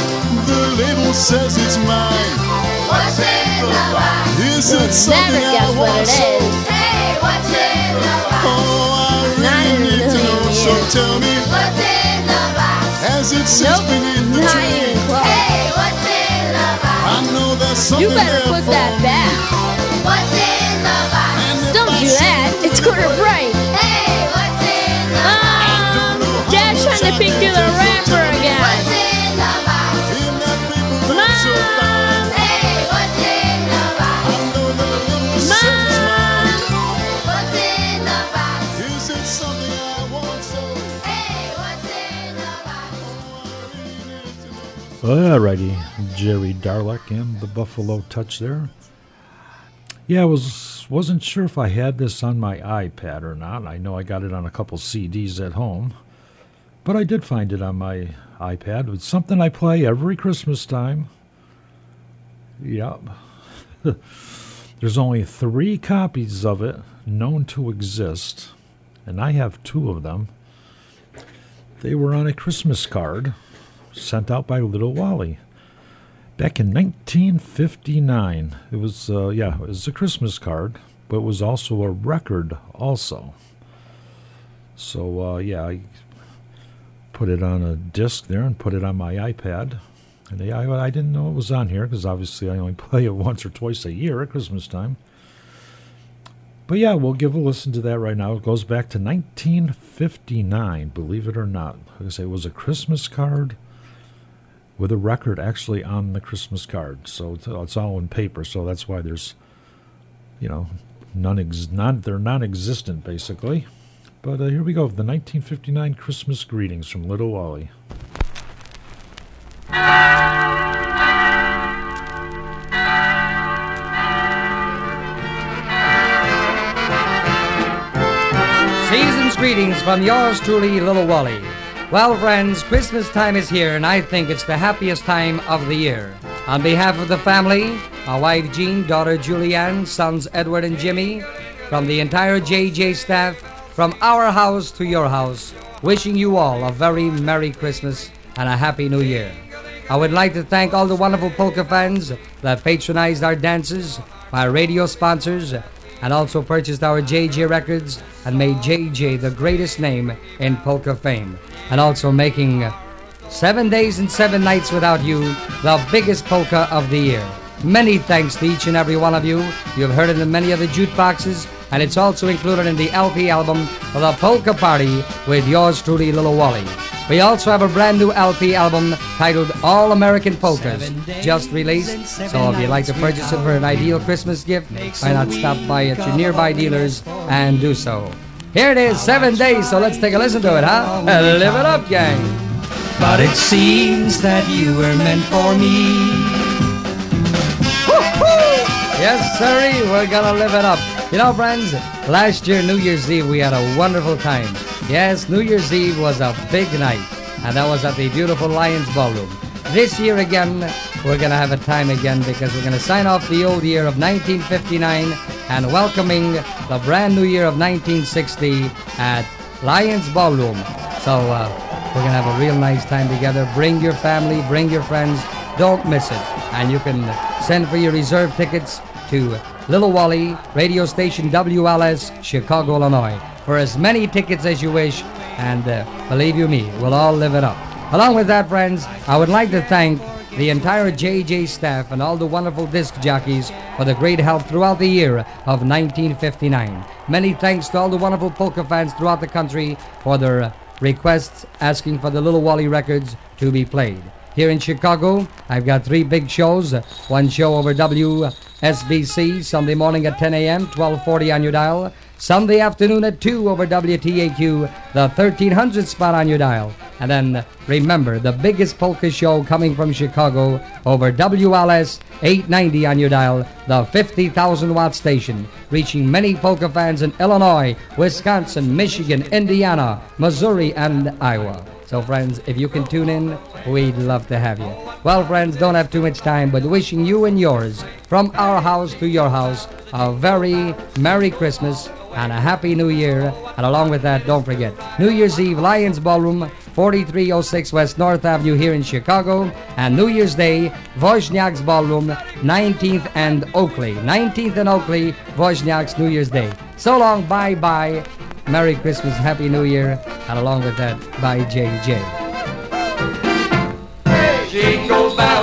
P: The label says it's mine. What's in the box? Is it something
Q: Never guess
P: I
Q: what
P: want so? Hey, what's in the box? Oh, I really need to know. So tell me what's in the box? Has it since
Q: Nope,
P: been in the
Q: not
P: tree?
Q: even close.
P: Hey, what's in the box? I know there's something
Q: You better put that back.
P: What's in the box?
Q: Don't do that. It's quarter bright.
P: Hey, what's in the
Q: Um, Dad's trying to pick you the rapper again.
A: Alrighty, Jerry Darlak and the Buffalo Touch there. Yeah, I was wasn't sure if I had this on my iPad or not. I know I got it on a couple CDs at home, but I did find it on my iPad. It's something I play every Christmas time. Yep. [laughs] There's only three copies of it known to exist, and I have two of them. They were on a Christmas card sent out by Little Wally back in 1959. It was, uh, yeah, it was a Christmas card, but it was also a record, also. So, uh, yeah, I put it on a disc there and put it on my iPad. And I, I didn't know it was on here because obviously I only [laughs] play it once or twice a year at Christmas time. But yeah, we'll give a listen to that right now. It goes back to 1959, believe it or not. Like I say, it was a Christmas card with a record actually on the Christmas card. So it's, all in paper, so that's why there's, you know, none ex- non, they're non-existent basically. But uh, here we go, the 1959 Christmas greetings from Little Wally.
M: Season's greetings from yours truly, Little Wally. Well, friends, Christmas time is here, and I think it's the happiest time of the year. On behalf of the family, my wife Jean, daughter Julianne, sons Edward and Jimmy, from the entire JJ staff, from our house to your house, wishing you all a very Merry Christmas and a Happy New Year. I would like to thank all the wonderful polka fans that patronized our dances, my radio sponsors, and also purchased our JJ records and made JJ the greatest name in polka fame, and also making Seven Days and Seven Nights Without You the biggest polka of the year. Many thanks to each and every one of you. You've heard it in many of the jukeboxes, and it's also included in the LP album for the Polka Party with yours truly, Little Wally. We also have a brand new LP album titled All American Polkas, just released. So if you'd like to purchase it for an ideal Christmas gift, why not stop by at your nearby dealers and do so. Here it is, seven days, so let's take a listen to it, huh? Live it up, gang.
C: But it seems that you were meant for me.
M: Yes, sirree, we're gonna live it up. You know, friends, last year, New Year's Eve, we had a wonderful time. Yes, New Year's Eve was a big night, and that was at the beautiful Lions Ballroom. This year again, we're gonna have a time again because we're gonna sign off the old year of 1959 and welcoming the brand new year of 1960 at Lions Ballroom. So, uh, we're gonna have a real nice time together. Bring your family, bring your friends. Don't miss it. And you can send for your reserve tickets to Little Wally, radio station WLS, Chicago, Illinois, for as many tickets as you wish. And uh, believe you me, we'll all live it up. Along with that, friends, I would like to thank the entire JJ staff and all the wonderful disc jockeys for the great help throughout the year of 1959. Many thanks to all the wonderful polka fans throughout the country for their requests asking for the Little Wally records to be played. Here in Chicago, I've got three big shows. One show over WSBC Sunday morning at 10 a.m., 1240 on your dial. Sunday afternoon at 2 over WTAQ, the 1300 spot on your dial. And then remember, the biggest polka show coming from Chicago over WLS 890 on your dial, the 50,000 watt station, reaching many polka fans in Illinois, Wisconsin, Michigan, Indiana, Missouri, and Iowa. So, friends, if you can tune in, we'd love to have you. Well, friends, don't have too much time, but wishing you and yours, from our house to your house, a very Merry Christmas and a Happy New Year. And along with that, don't forget, New Year's Eve, Lions Ballroom, 4306 West North Avenue here in Chicago, and New Year's Day, Wozniak's Ballroom, 19th and Oakley. 19th and Oakley, Wozniak's New Year's Day. So long, bye bye. Merry Christmas, Happy New Year, and along with that, bye JJ.
C: Jingle bells,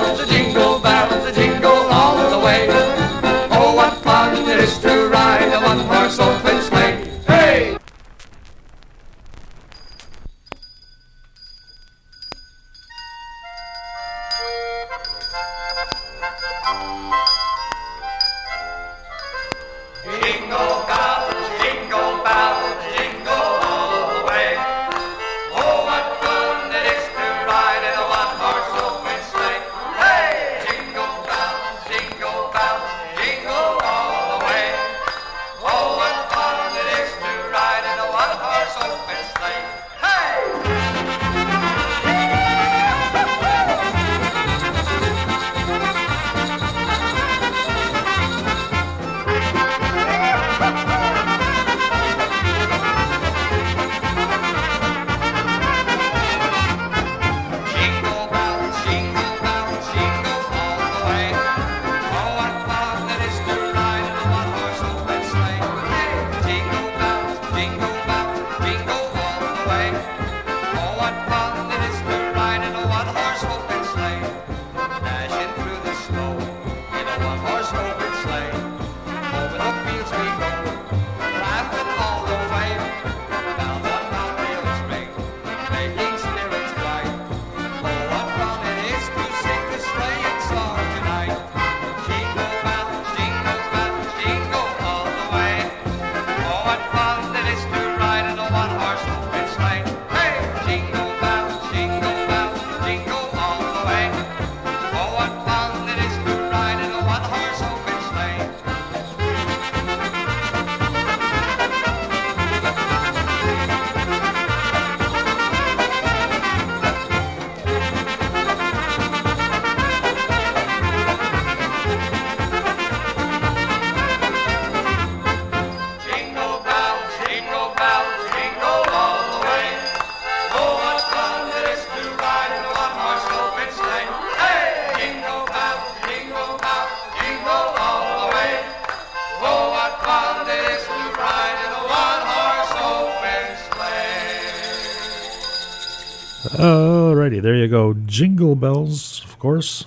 C: Jingle bells,
A: of course.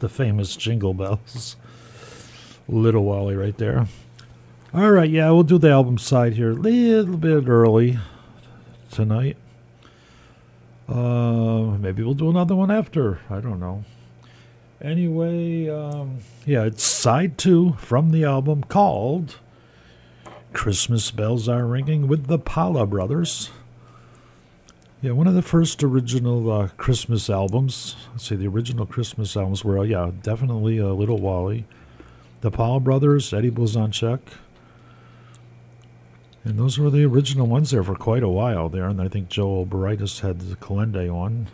A: The famous jingle bells. Little Wally right there. All right, yeah, we'll do the album side here a little bit early tonight. Uh, maybe we'll do another one after. I don't know. Anyway, um, yeah, it's side two from the album called Christmas Bells Are Ringing with the Paula Brothers. Yeah, one of the first original uh, Christmas albums. Let's see, the original Christmas albums were, uh, yeah, definitely uh, Little Wally, the Paula Brothers, Eddie Blazonczyk. And those were the original ones there for quite a while there. And I think Joe Oberaitis had the Kalende one.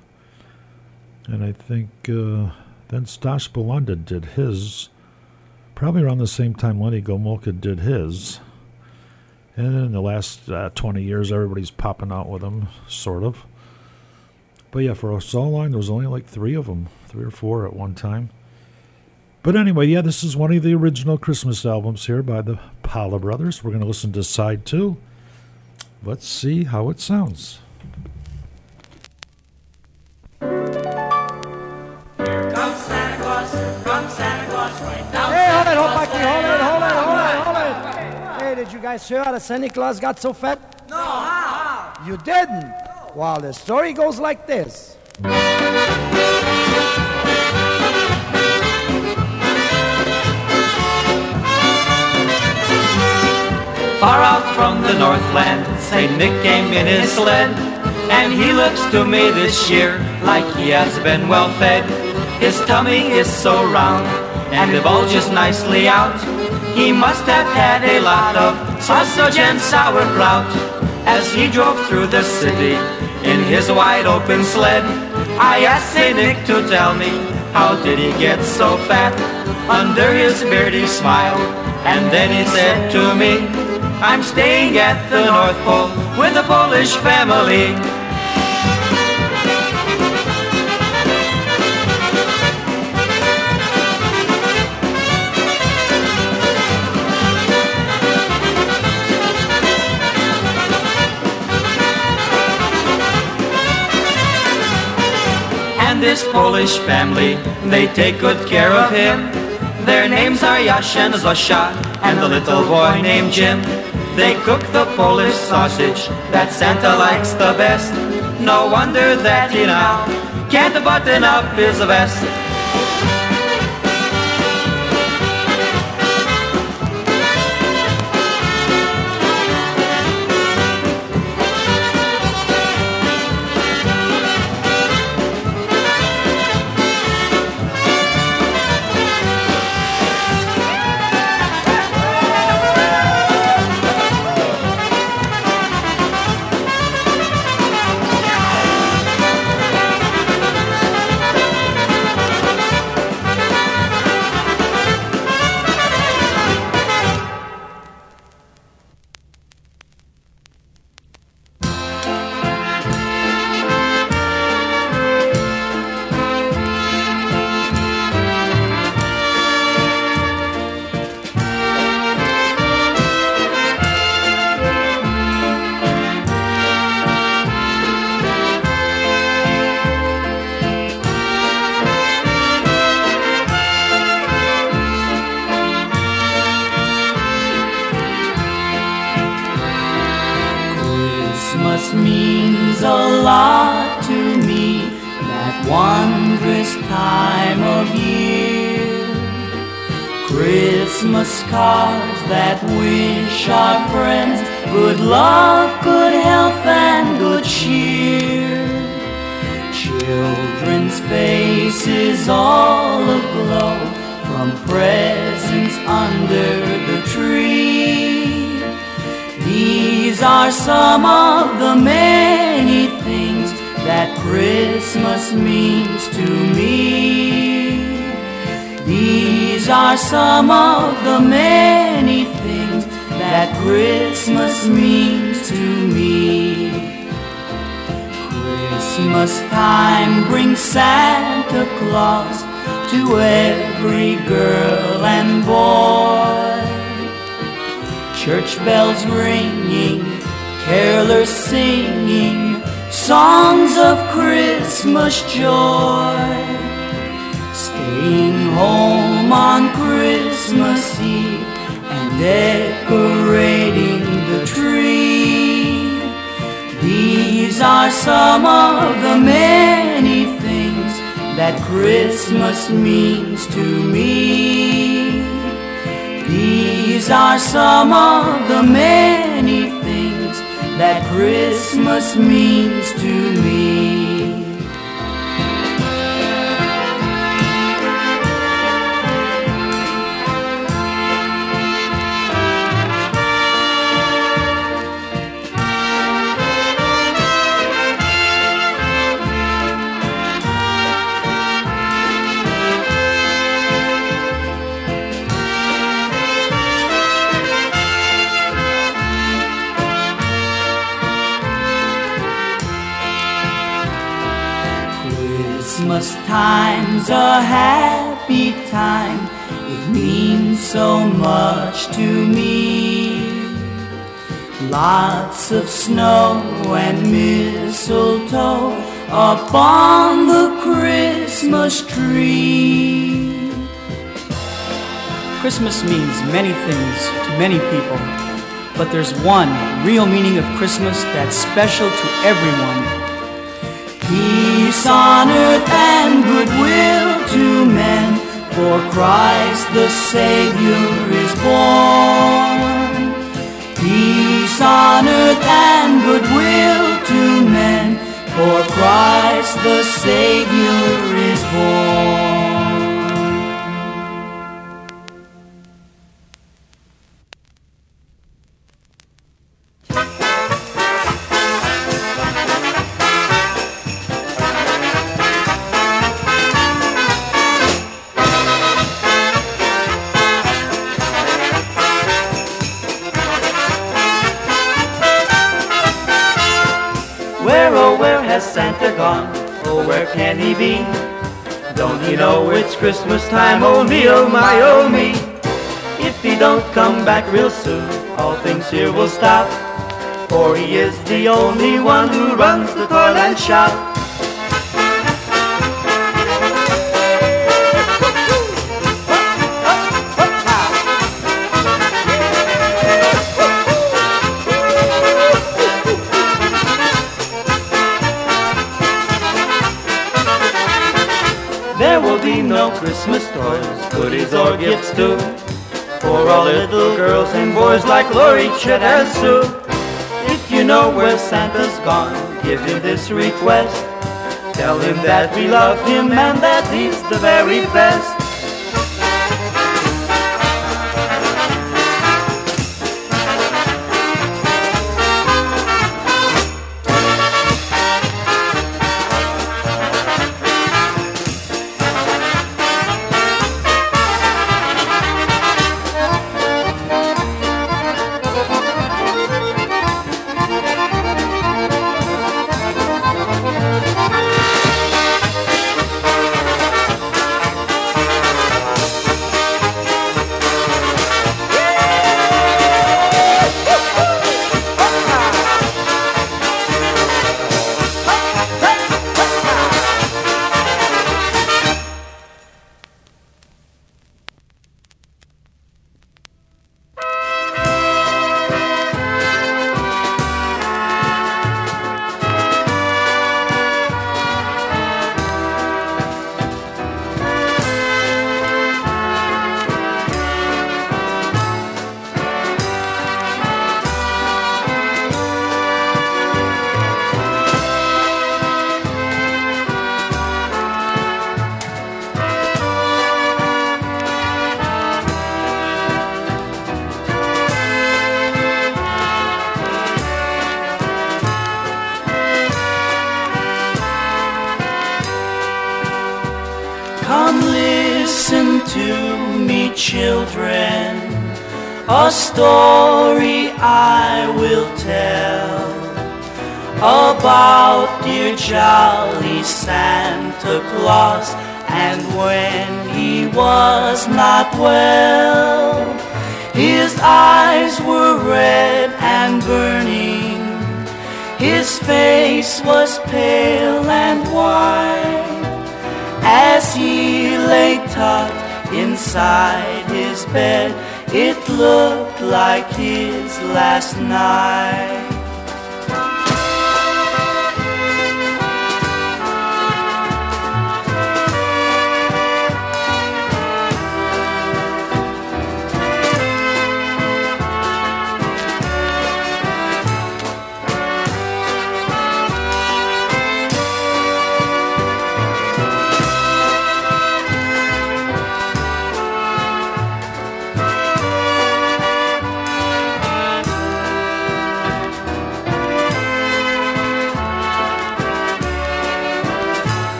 A: And I think uh, then Stas Bulanda did his, probably around the same time Lenny Gomulka did his. And in the last uh, 20 years, everybody's popping out with them, sort of. But yeah, for so long, there was only like three of them, three or four at one time. But anyway, yeah, this is one of the original Christmas albums here by the Paula Brothers. We're going to listen to side two. Let's see how it sounds.
R: Guys hear how the Santa Claus got so fat?
C: No, how?
R: You didn't? Well, the story goes like this.
S: Far out from the Northland, St. Nick came in his sled. And he looks to me this year like he has been well fed. His tummy is so round, and it bulges nicely out. He must have had a lot of sausage and sauerkraut. As he drove through the city in his wide open sled, I asked St. Nick to tell me, how did he get so fat? Under his beard he smiled, and then he said to me, I'm staying at the North Pole with a Polish family. And this Polish family, they take good care of him. Their names are Yash and Zosia, and the little boy named Jim. They cook the Polish sausage that Santa likes the best. No wonder that he now can't button up his vest.
T: One real meaning of Christmas that's special to everyone.
G: Peace on earth and goodwill to men, for Christ the Savior is born. Peace on earth and goodwill to men, for Christ the Savior is born. Time? Oh me, oh my, oh me. If he don't come back real soon, all things here will stop. For he is the only one who runs the toilet shop. There will be no Christmas too. For all little girls and boys like Lori, Chet, and Sue. If you know where Santa's gone, give him this request. Tell him that we love him and that he's the very best.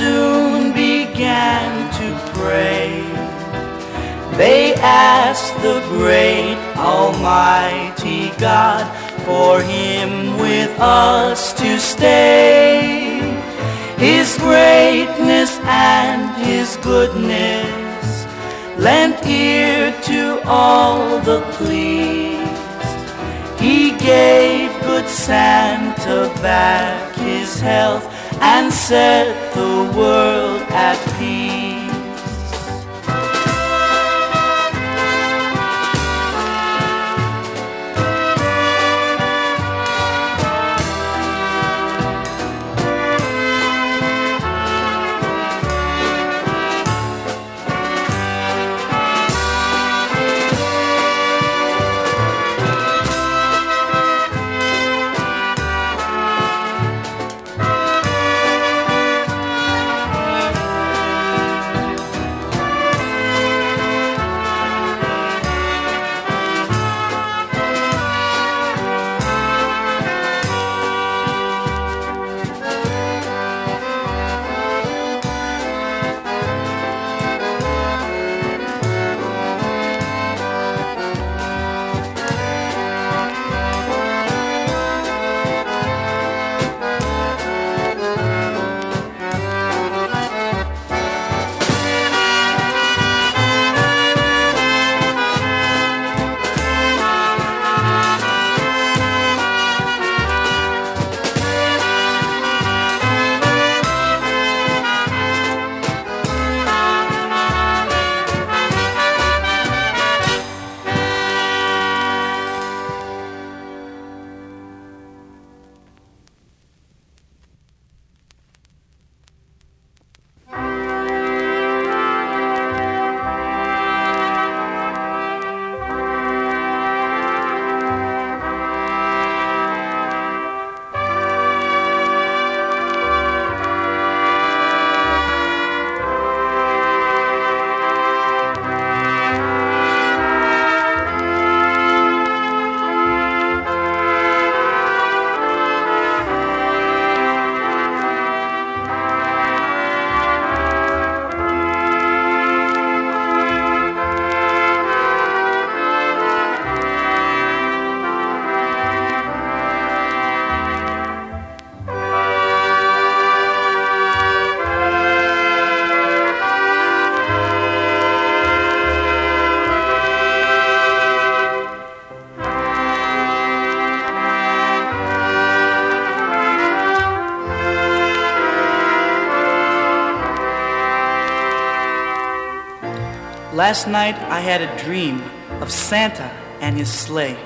T: Soon began to pray. They asked the great Almighty God for him with us to stay. His greatness and his goodness lent ear to all the pleas. He gave good Santa back his health and set the world at peace. Last night I had a dream of Santa and his sleigh,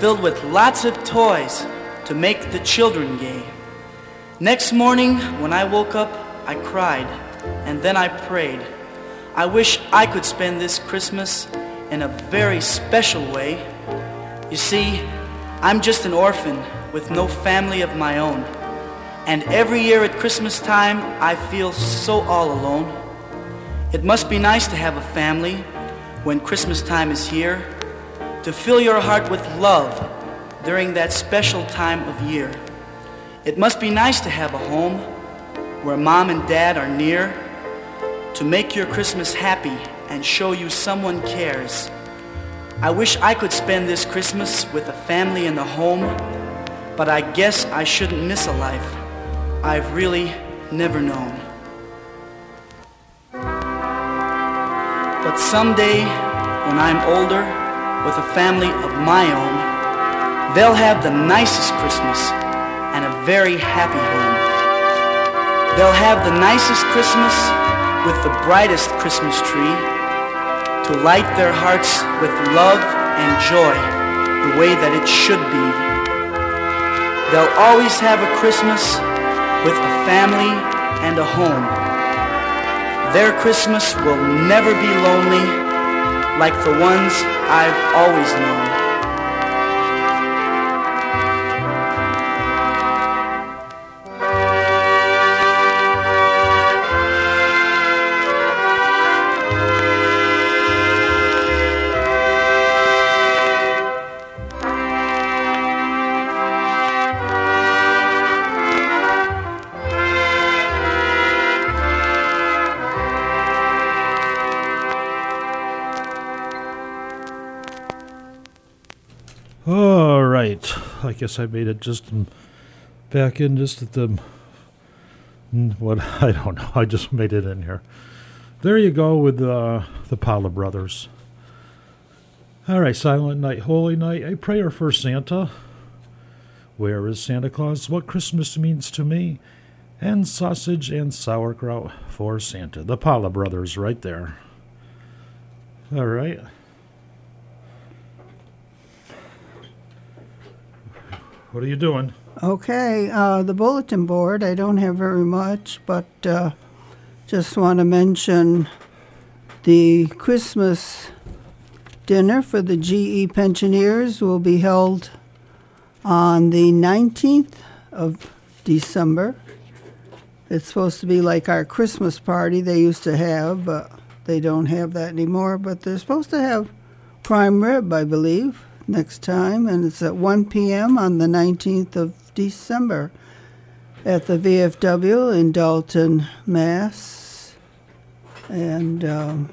T: filled with lots of toys to make the children gay. Next morning when I woke up, I cried and then I prayed. I wish I could spend this Christmas in a very special way. You see, I'm just an orphan with no family of my own. And every year at Christmas time, I feel so all alone. It must be nice to have family when Christmas time is here, to fill your heart with love during that special time of year. It must be nice to have a home where mom and dad are near to make your Christmas happy and show you someone cares. I wish I could spend this Christmas with a family in the home, but I guess I shouldn't miss a life I've really never known. But someday, when I'm older, with a family of my own, they'll have the nicest Christmas and a very happy home. They'll have the nicest Christmas with the brightest Christmas tree to light their hearts with love and joy the way that it should be. They'll always have a Christmas with a family and a home. Their Christmas will never be lonely like the ones I've always known.
A: Guess I made it just back in just at the. What? [laughs] I don't know. I just made it in here. There you go with uh, the Paula Brothers. All right. Silent Night, Holy Night, a prayer for Santa. Where is Santa Claus? What Christmas means to me. And sausage and sauerkraut for Santa. The Paula Brothers right there. All right. What are you doing?
E: Okay, uh, the bulletin board, I don't have very much, but uh, just want to mention the Christmas dinner for the GE pensioners will be held on the 19th of December. It's supposed to be like our Christmas party they used to have, but they don't have that anymore. But they're supposed to have prime rib, I believe, next time, and it's at 1 p.m. on the 19th of December at the VFW in Dalton, Mass. And um,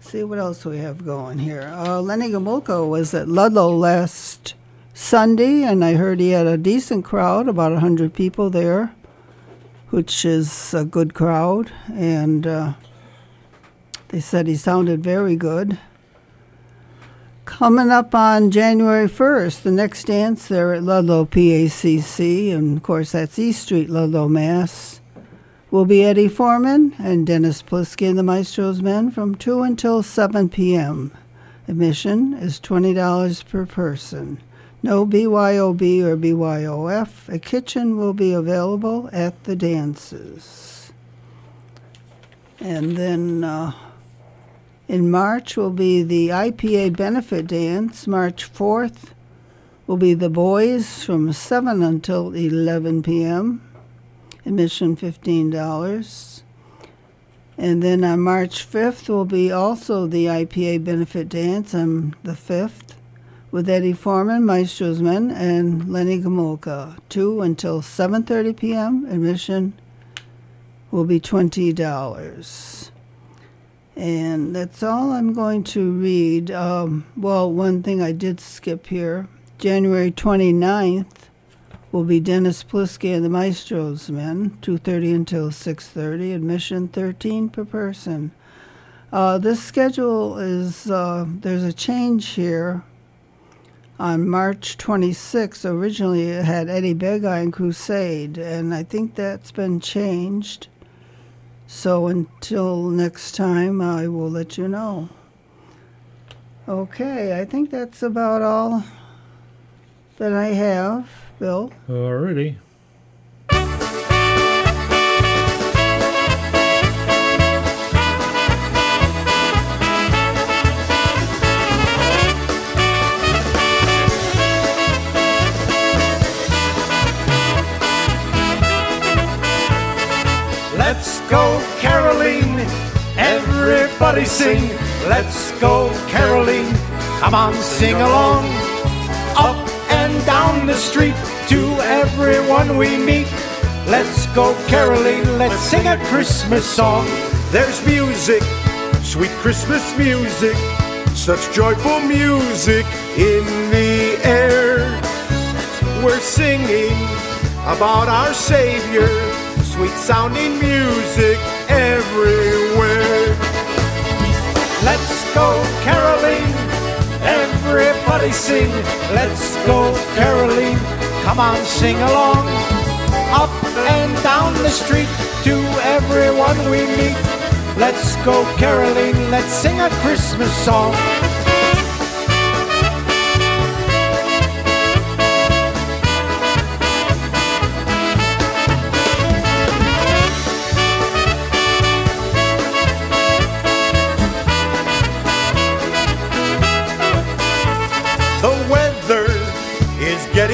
E: see what else we have going here. Uh, Lenny Gomulka was at Ludlow last Sunday, and I heard he had a decent crowd, about 100 people there, which is a good crowd. And uh, they said he sounded very good. Coming up on January 1st, the next dance there at Ludlow PACC, and of course that's East Street, Ludlow, Mass, will be Eddie Forman and Dennis Polisky and the Maestro's Men from 2 until 7 p.m. Admission is $20 per person. No BYOB or BYOF. A kitchen will be available at the dances. And then uh, in March will be the IPA benefit dance. March 4th will be the boys from 7 until 11 p.m. Admission $15. And then on March 5th will be also the IPA benefit dance on the 5th with Eddie Forman, Maestro's Men, and Lenny Gomulka. 2 until 7.30 p.m. Admission will be $20. And that's all I'm going to read. Um, well, one thing I did skip here. January 29th will be Dennis Polisky and the Maestro's Men, 2.30 until 6.30, admission 13 per person. Uh, this schedule is, uh, there's a change here. On March 26th, originally it had Eddie Begay and Crusade, and I think that's been changed. So until next time, I will let you know. Okay, I think that's about all that I have, Bill.
A: Alrighty.
B: Everybody sing. Let's go caroling, come on, sing along. Up and down the street to everyone we meet. Let's go caroling, let's sing a Christmas song. There's music, sweet Christmas music, such joyful music in the air. We're singing about our Savior, sweet sounding music everywhere. Let's go caroling.
G: Everybody sing. Let's go caroling. Come on, sing along. Up and down the street to everyone we meet. Let's go caroling. Let's sing a Christmas song.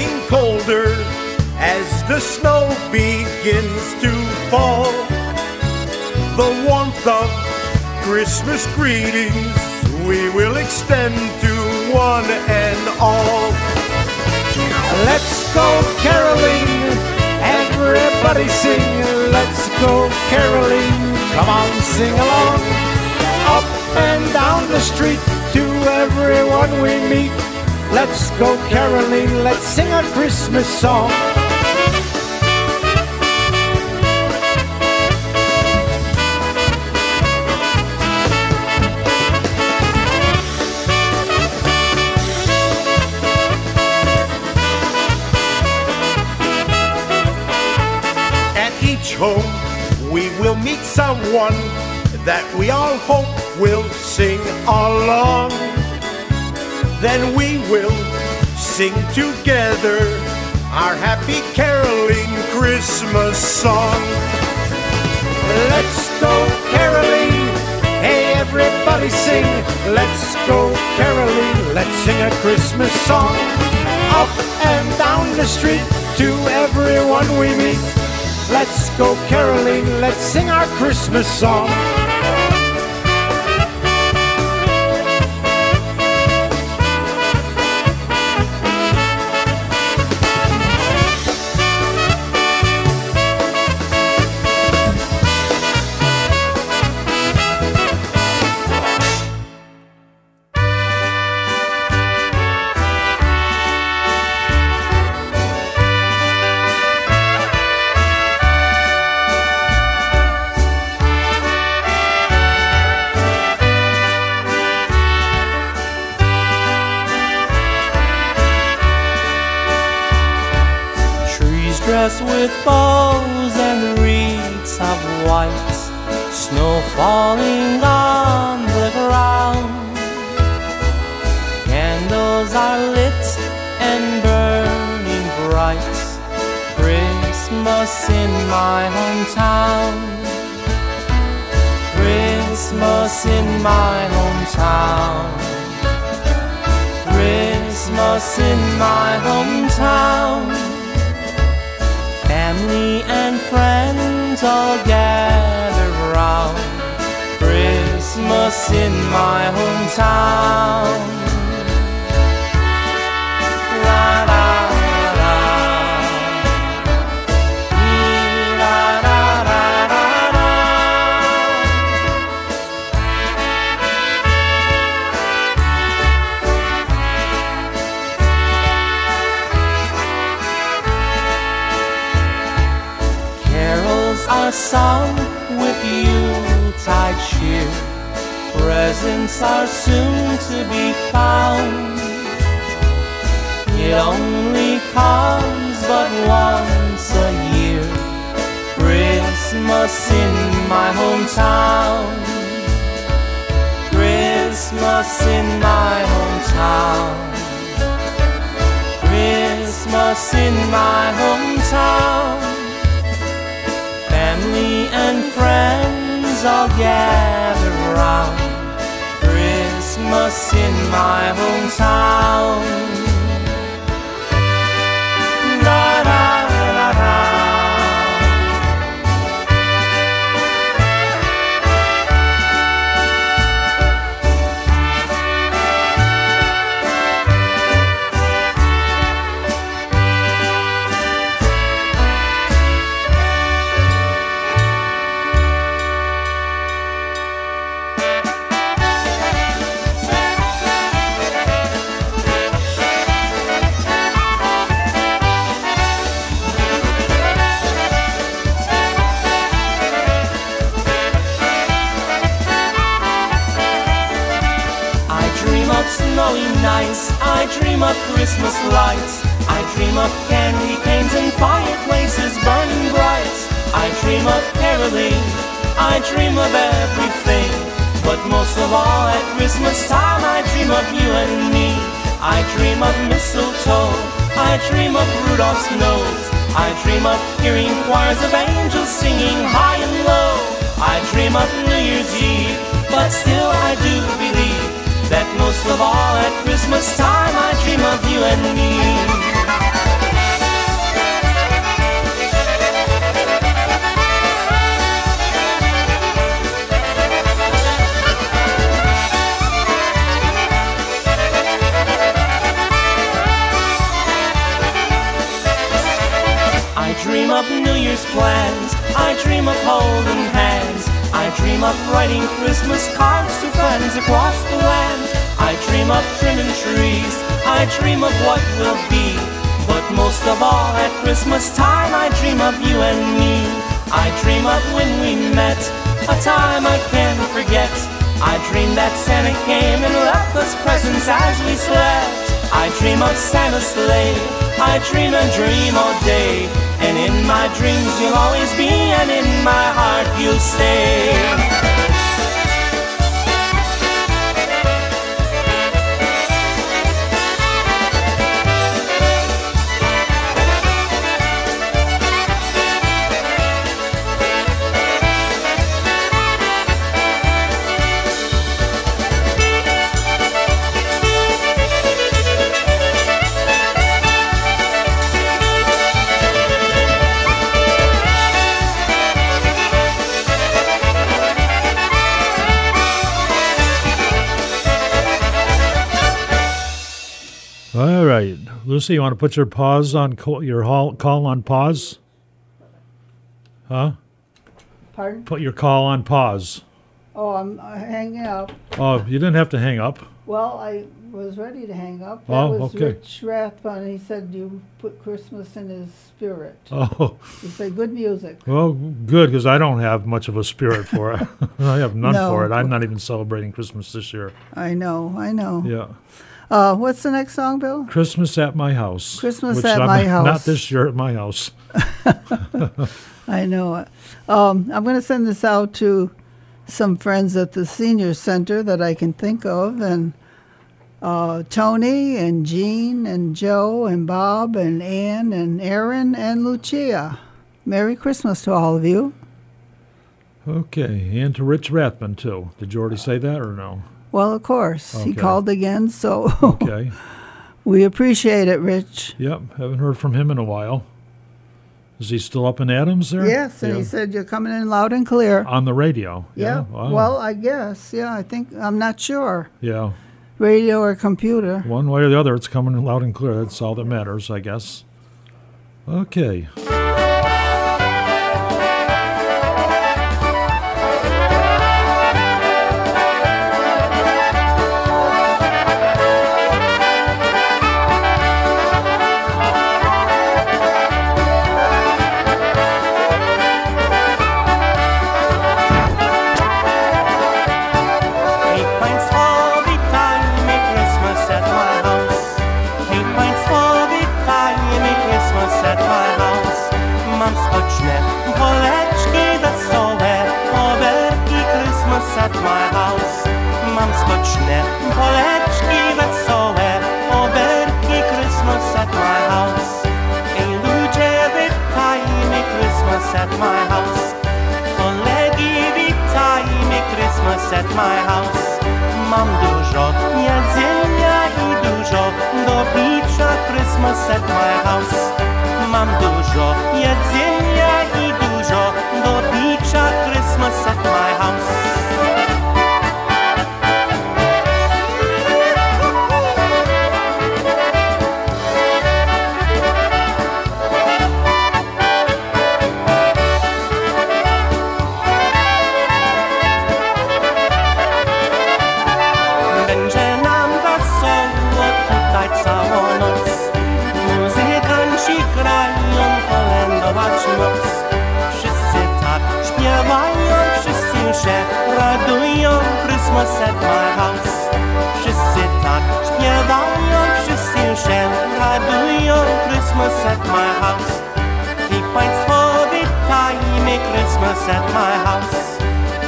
K: Getting colder as the snow begins to fall. The warmth of Christmas greetings we will extend to one and all.
G: Let's go caroling. Everybody sing. Let's go caroling. Come on, sing along. Up and down the street to everyone we meet. Let's go caroling. Let's sing a Christmas song.
K: At each home, we will meet someone that we all hope will sing along. Then we will sing together our happy caroling Christmas song.
G: Let's go caroling. Hey, everybody sing. Let's go caroling. Let's sing a Christmas song. Up and down the street to everyone we meet. Let's go caroling. Let's sing our Christmas song.
A: Trimming trees. I dream of what will be. But most of all, at Christmas time, I dream of you and me. I dream of when we met, a time I can't forget. I dream that Santa came and left us presents as we slept. I dream of Santa's sleigh. I dream and dream all day. And in my dreams you'll always be, and in my heart you'll stay.
G: Lucy, you want to put your pause on call, your call on pause? Huh?
E: Pardon?
G: Put your call on pause.
E: Oh, I'm hanging up.
G: Oh, you didn't have to hang up.
E: Well, I was ready to hang up. That
G: Oh,
E: was
G: okay.
E: Rich Rathbun. He said you put Christmas in his spirit.
G: Oh,
E: You say good music.
G: well, good because I don't have much of a spirit for it. [laughs] I have none
E: No.
G: for it. I'm not even celebrating Christmas this year.
E: I know, I know.
G: Yeah,
E: Uh, what's the next song, Bill?
G: Christmas at my house.
E: Christmas at
G: I'm-
E: my house.
G: Not this year at my house. [laughs]
E: I know it. Um, I'm going to send this out to some friends at the senior center that I can think of, and uh, Tony and Jean and Joe and Bob and Ann and Aaron and Lucia. Merry Christmas to all of you.
G: Okay, and to Rich Rathman too. Did you already say that or no?
E: Well, of course, he called again, so [laughs]
G: Okay.
E: we appreciate it, Rich.
G: Yep, haven't heard from him in a while. Is he still up in Adams there?
E: Yes, and he said you're coming in loud and clear.
G: on the radio.
E: Yeah.
G: wow.
E: Well, I guess. Yeah, I think I'm not sure.
G: yeah.
E: Radio or computer.
G: One way or the other, it's coming loud and clear. That's all that matters, I guess. Okay.
U: Się radują Christmas at my house Wszyscy tak
G: śpiewają wszyscy już radują Christmas at my house. I Państwo witajmy Christmas at my house.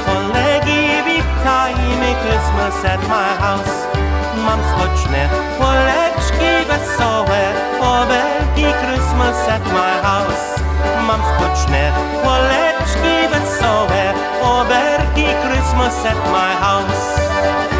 G: Kolegi witajmy Christmas at my house. Mam skoczne poleczki wesołe, obelgi Christmas at my house. Mam skoczne poleczki wesołe, oberki Christmas at my house.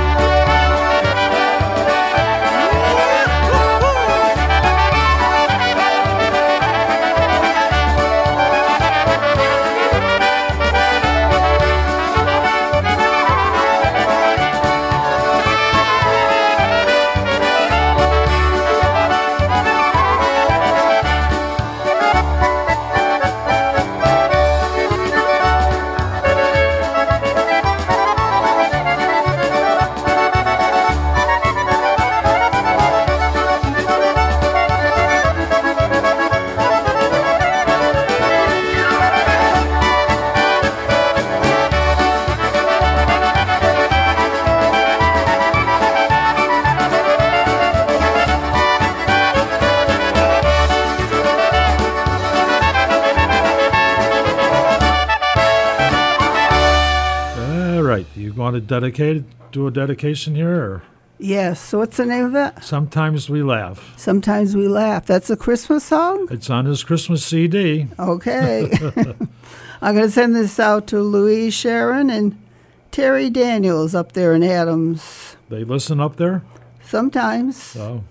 A: You want to dedicate, do a dedication here? Or
E: Yes. So what's the name of it?
A: sometimes we laugh.
E: Sometimes we laugh. That's a Christmas song.
A: It's on his Christmas CD.
E: Okay. [laughs] [laughs] I'm going to send this out to Louise Sharon and Terry Daniels up there in Adams.
A: They listen up there?
E: Sometimes.
A: Oh.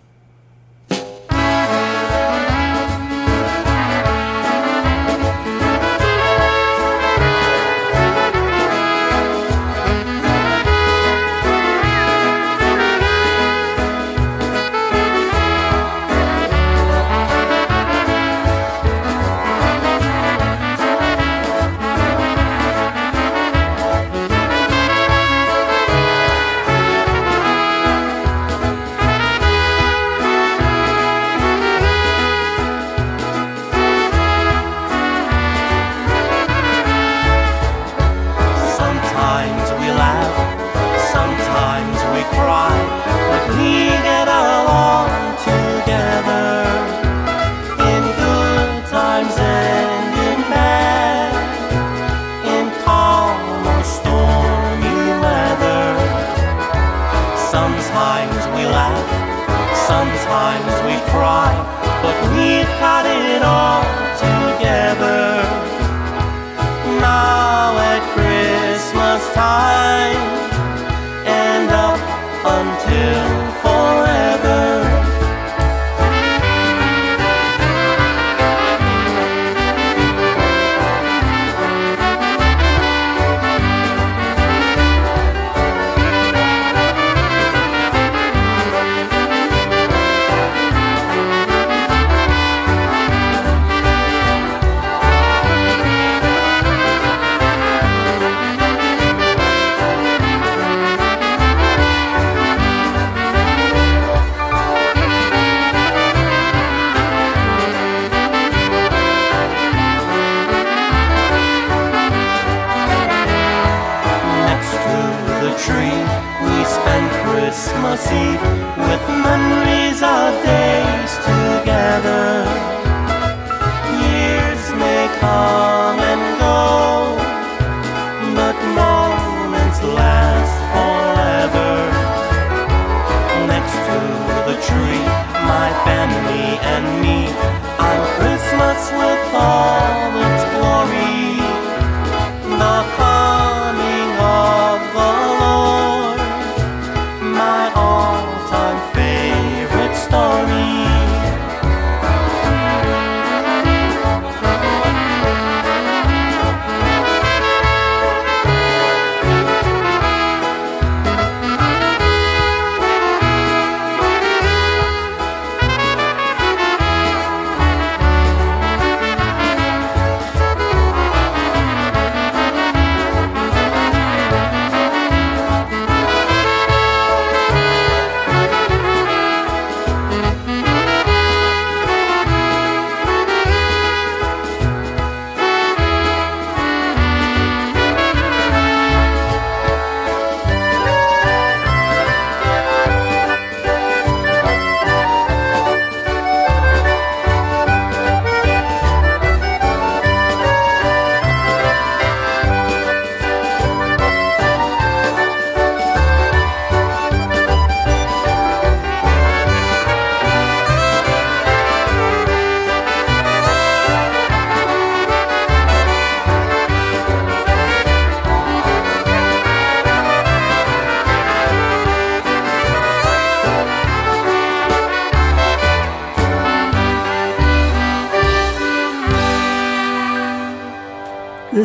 G: Christmas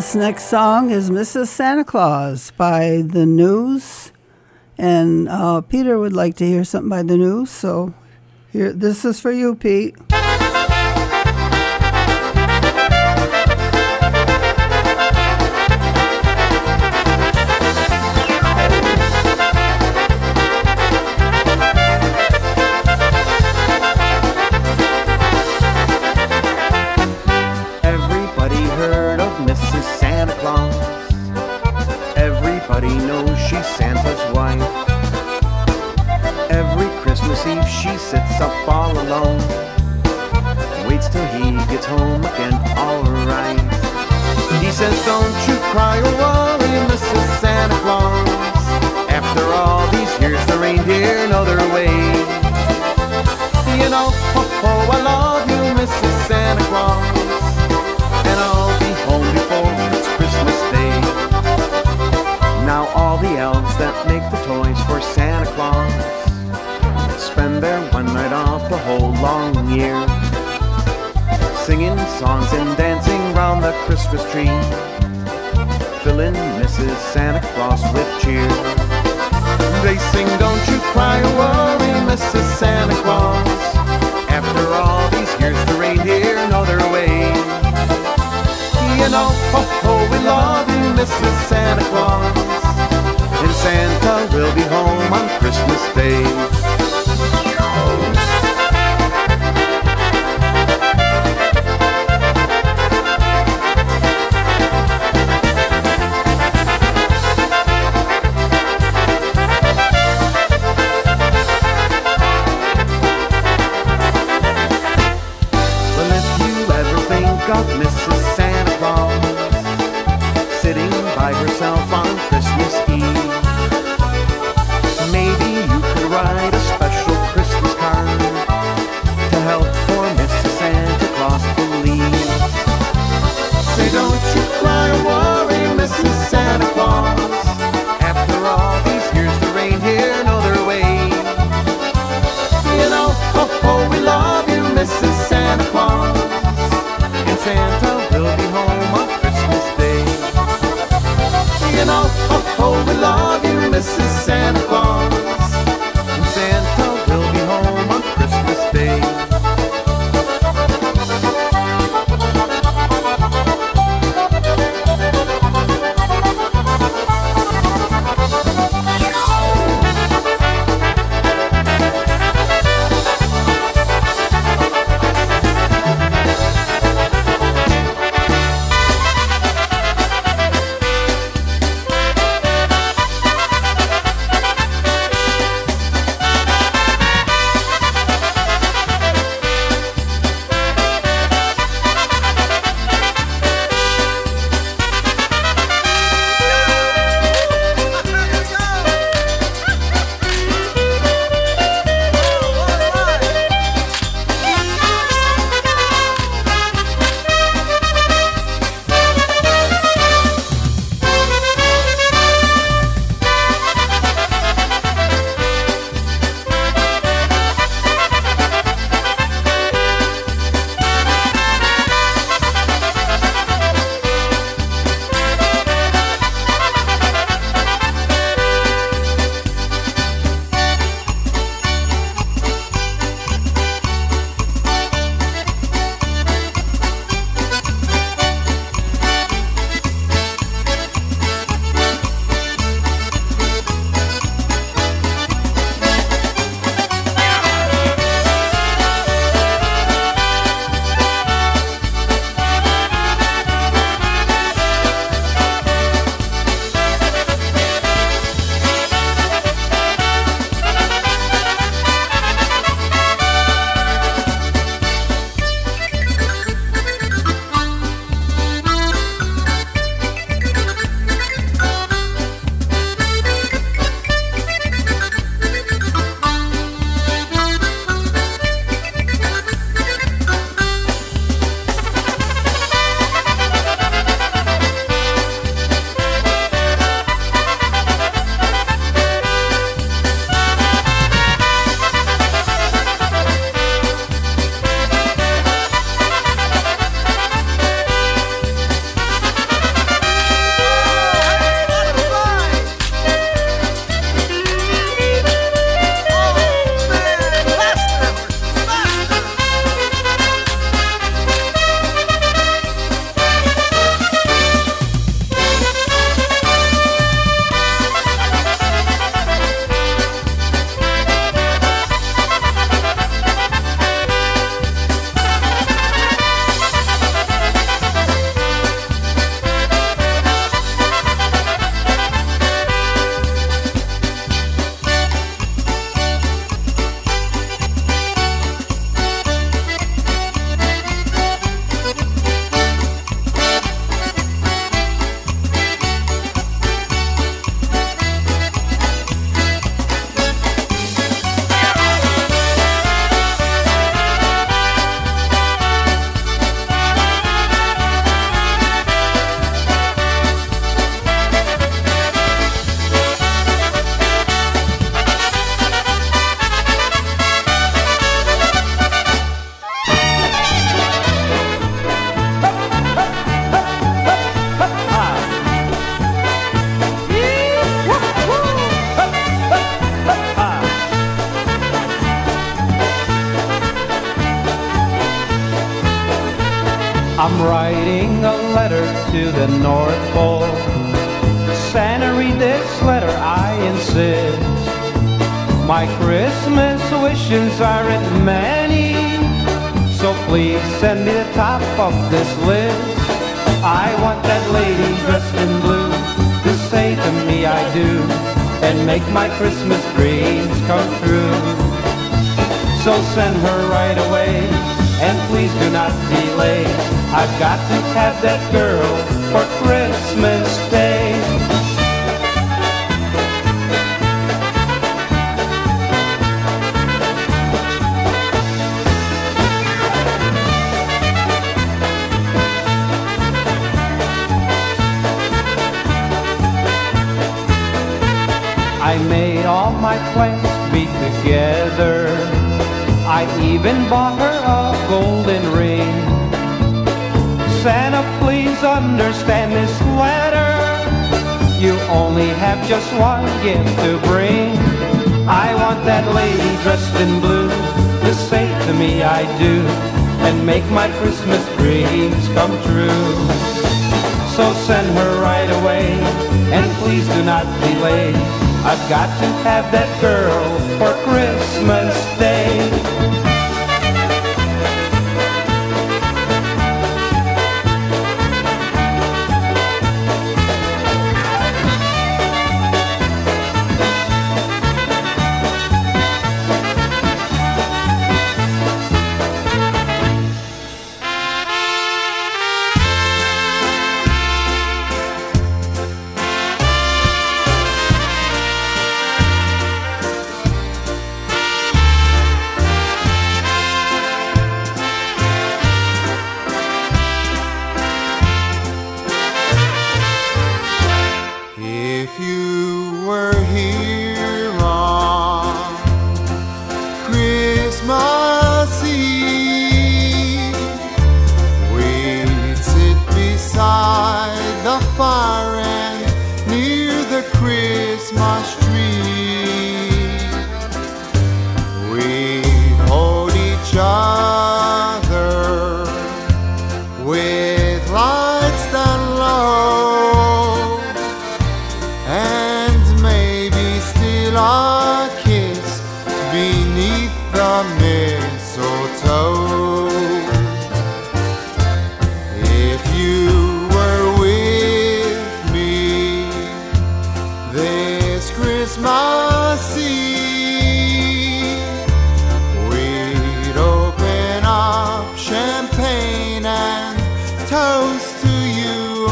E: This next song is Mrs. Santa Claus by The News. And uh, Peter would like to hear something by The News, so here, this is for you, Pete.
L: Christmas tree. Fill in Mrs. Santa Claus with cheer.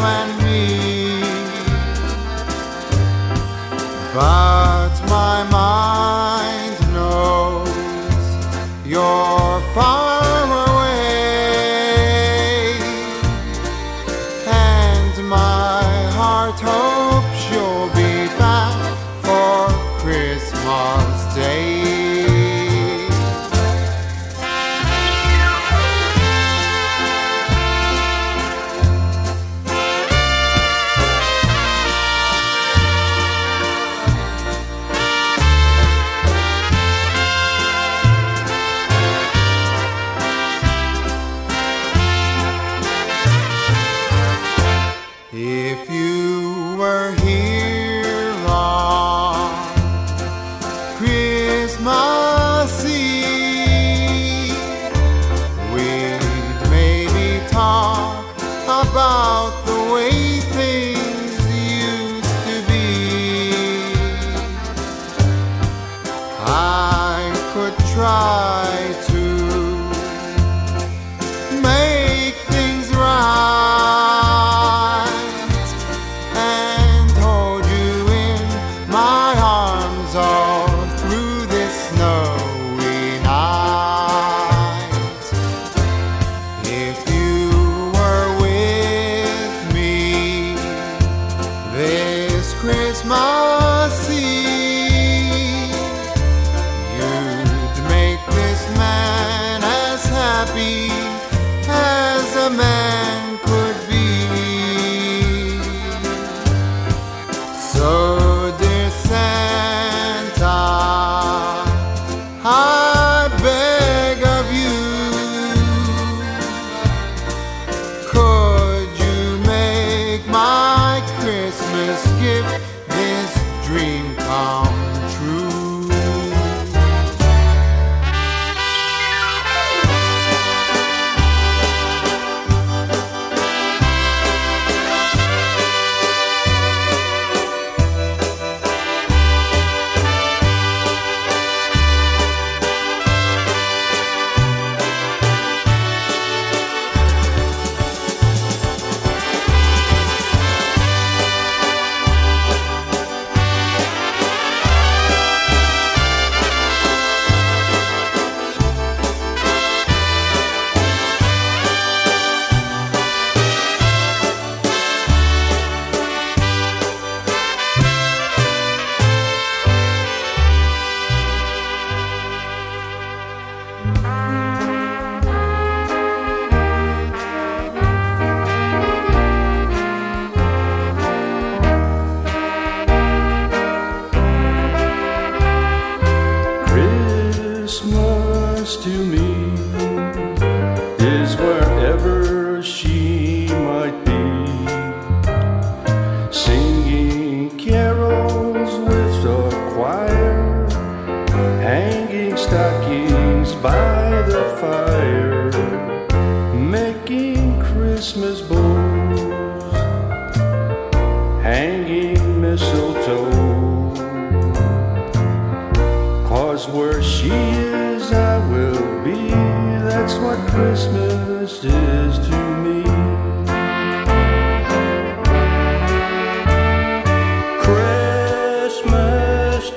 L: And
V: me.
P: But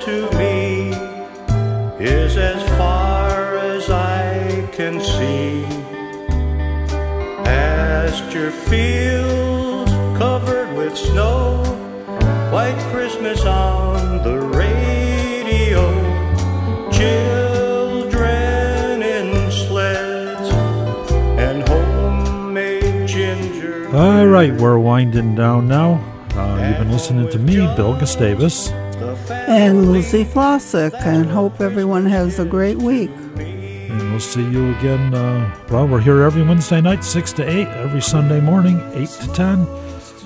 P: to me
B: is
W: as far as I can see. Pasture fields covered with snow, white Christmas on the radio. Children in sleds and homemade ginger.
A: All right, we're winding down now. Uh, you've been listening to me, Bill Gustavus
E: and Lucy Flossick, and hope everyone has a great week.
A: And we'll see you again. Uh, well, we're here every Wednesday night, 6 to 8, every Sunday morning, 8 to 10.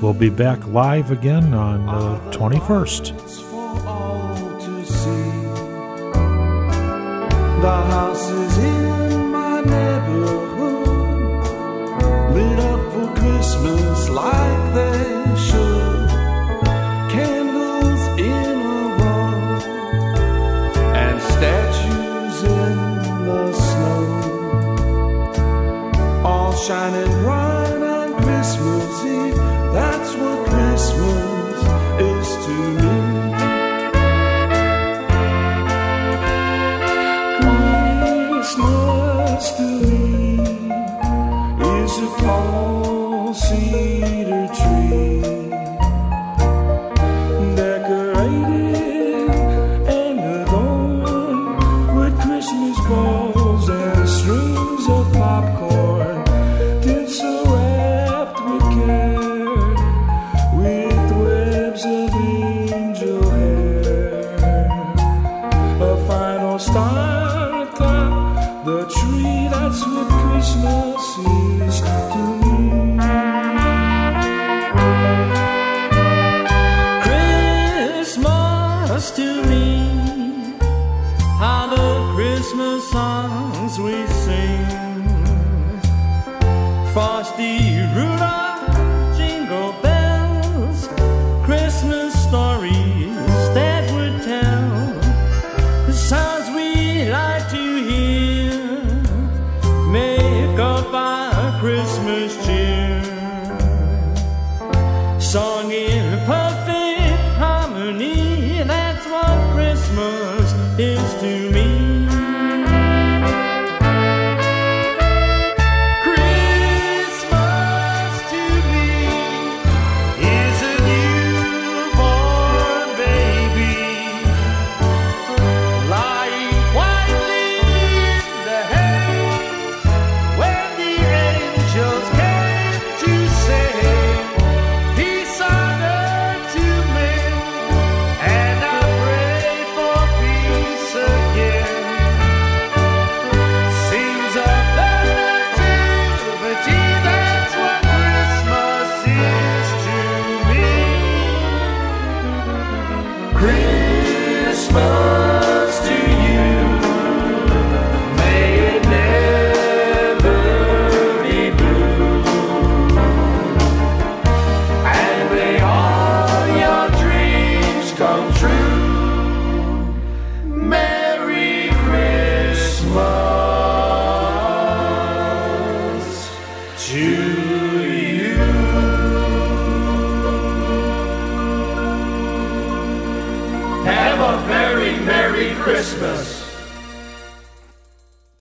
A: We'll be back live again on
B: uh, the uh, 21st.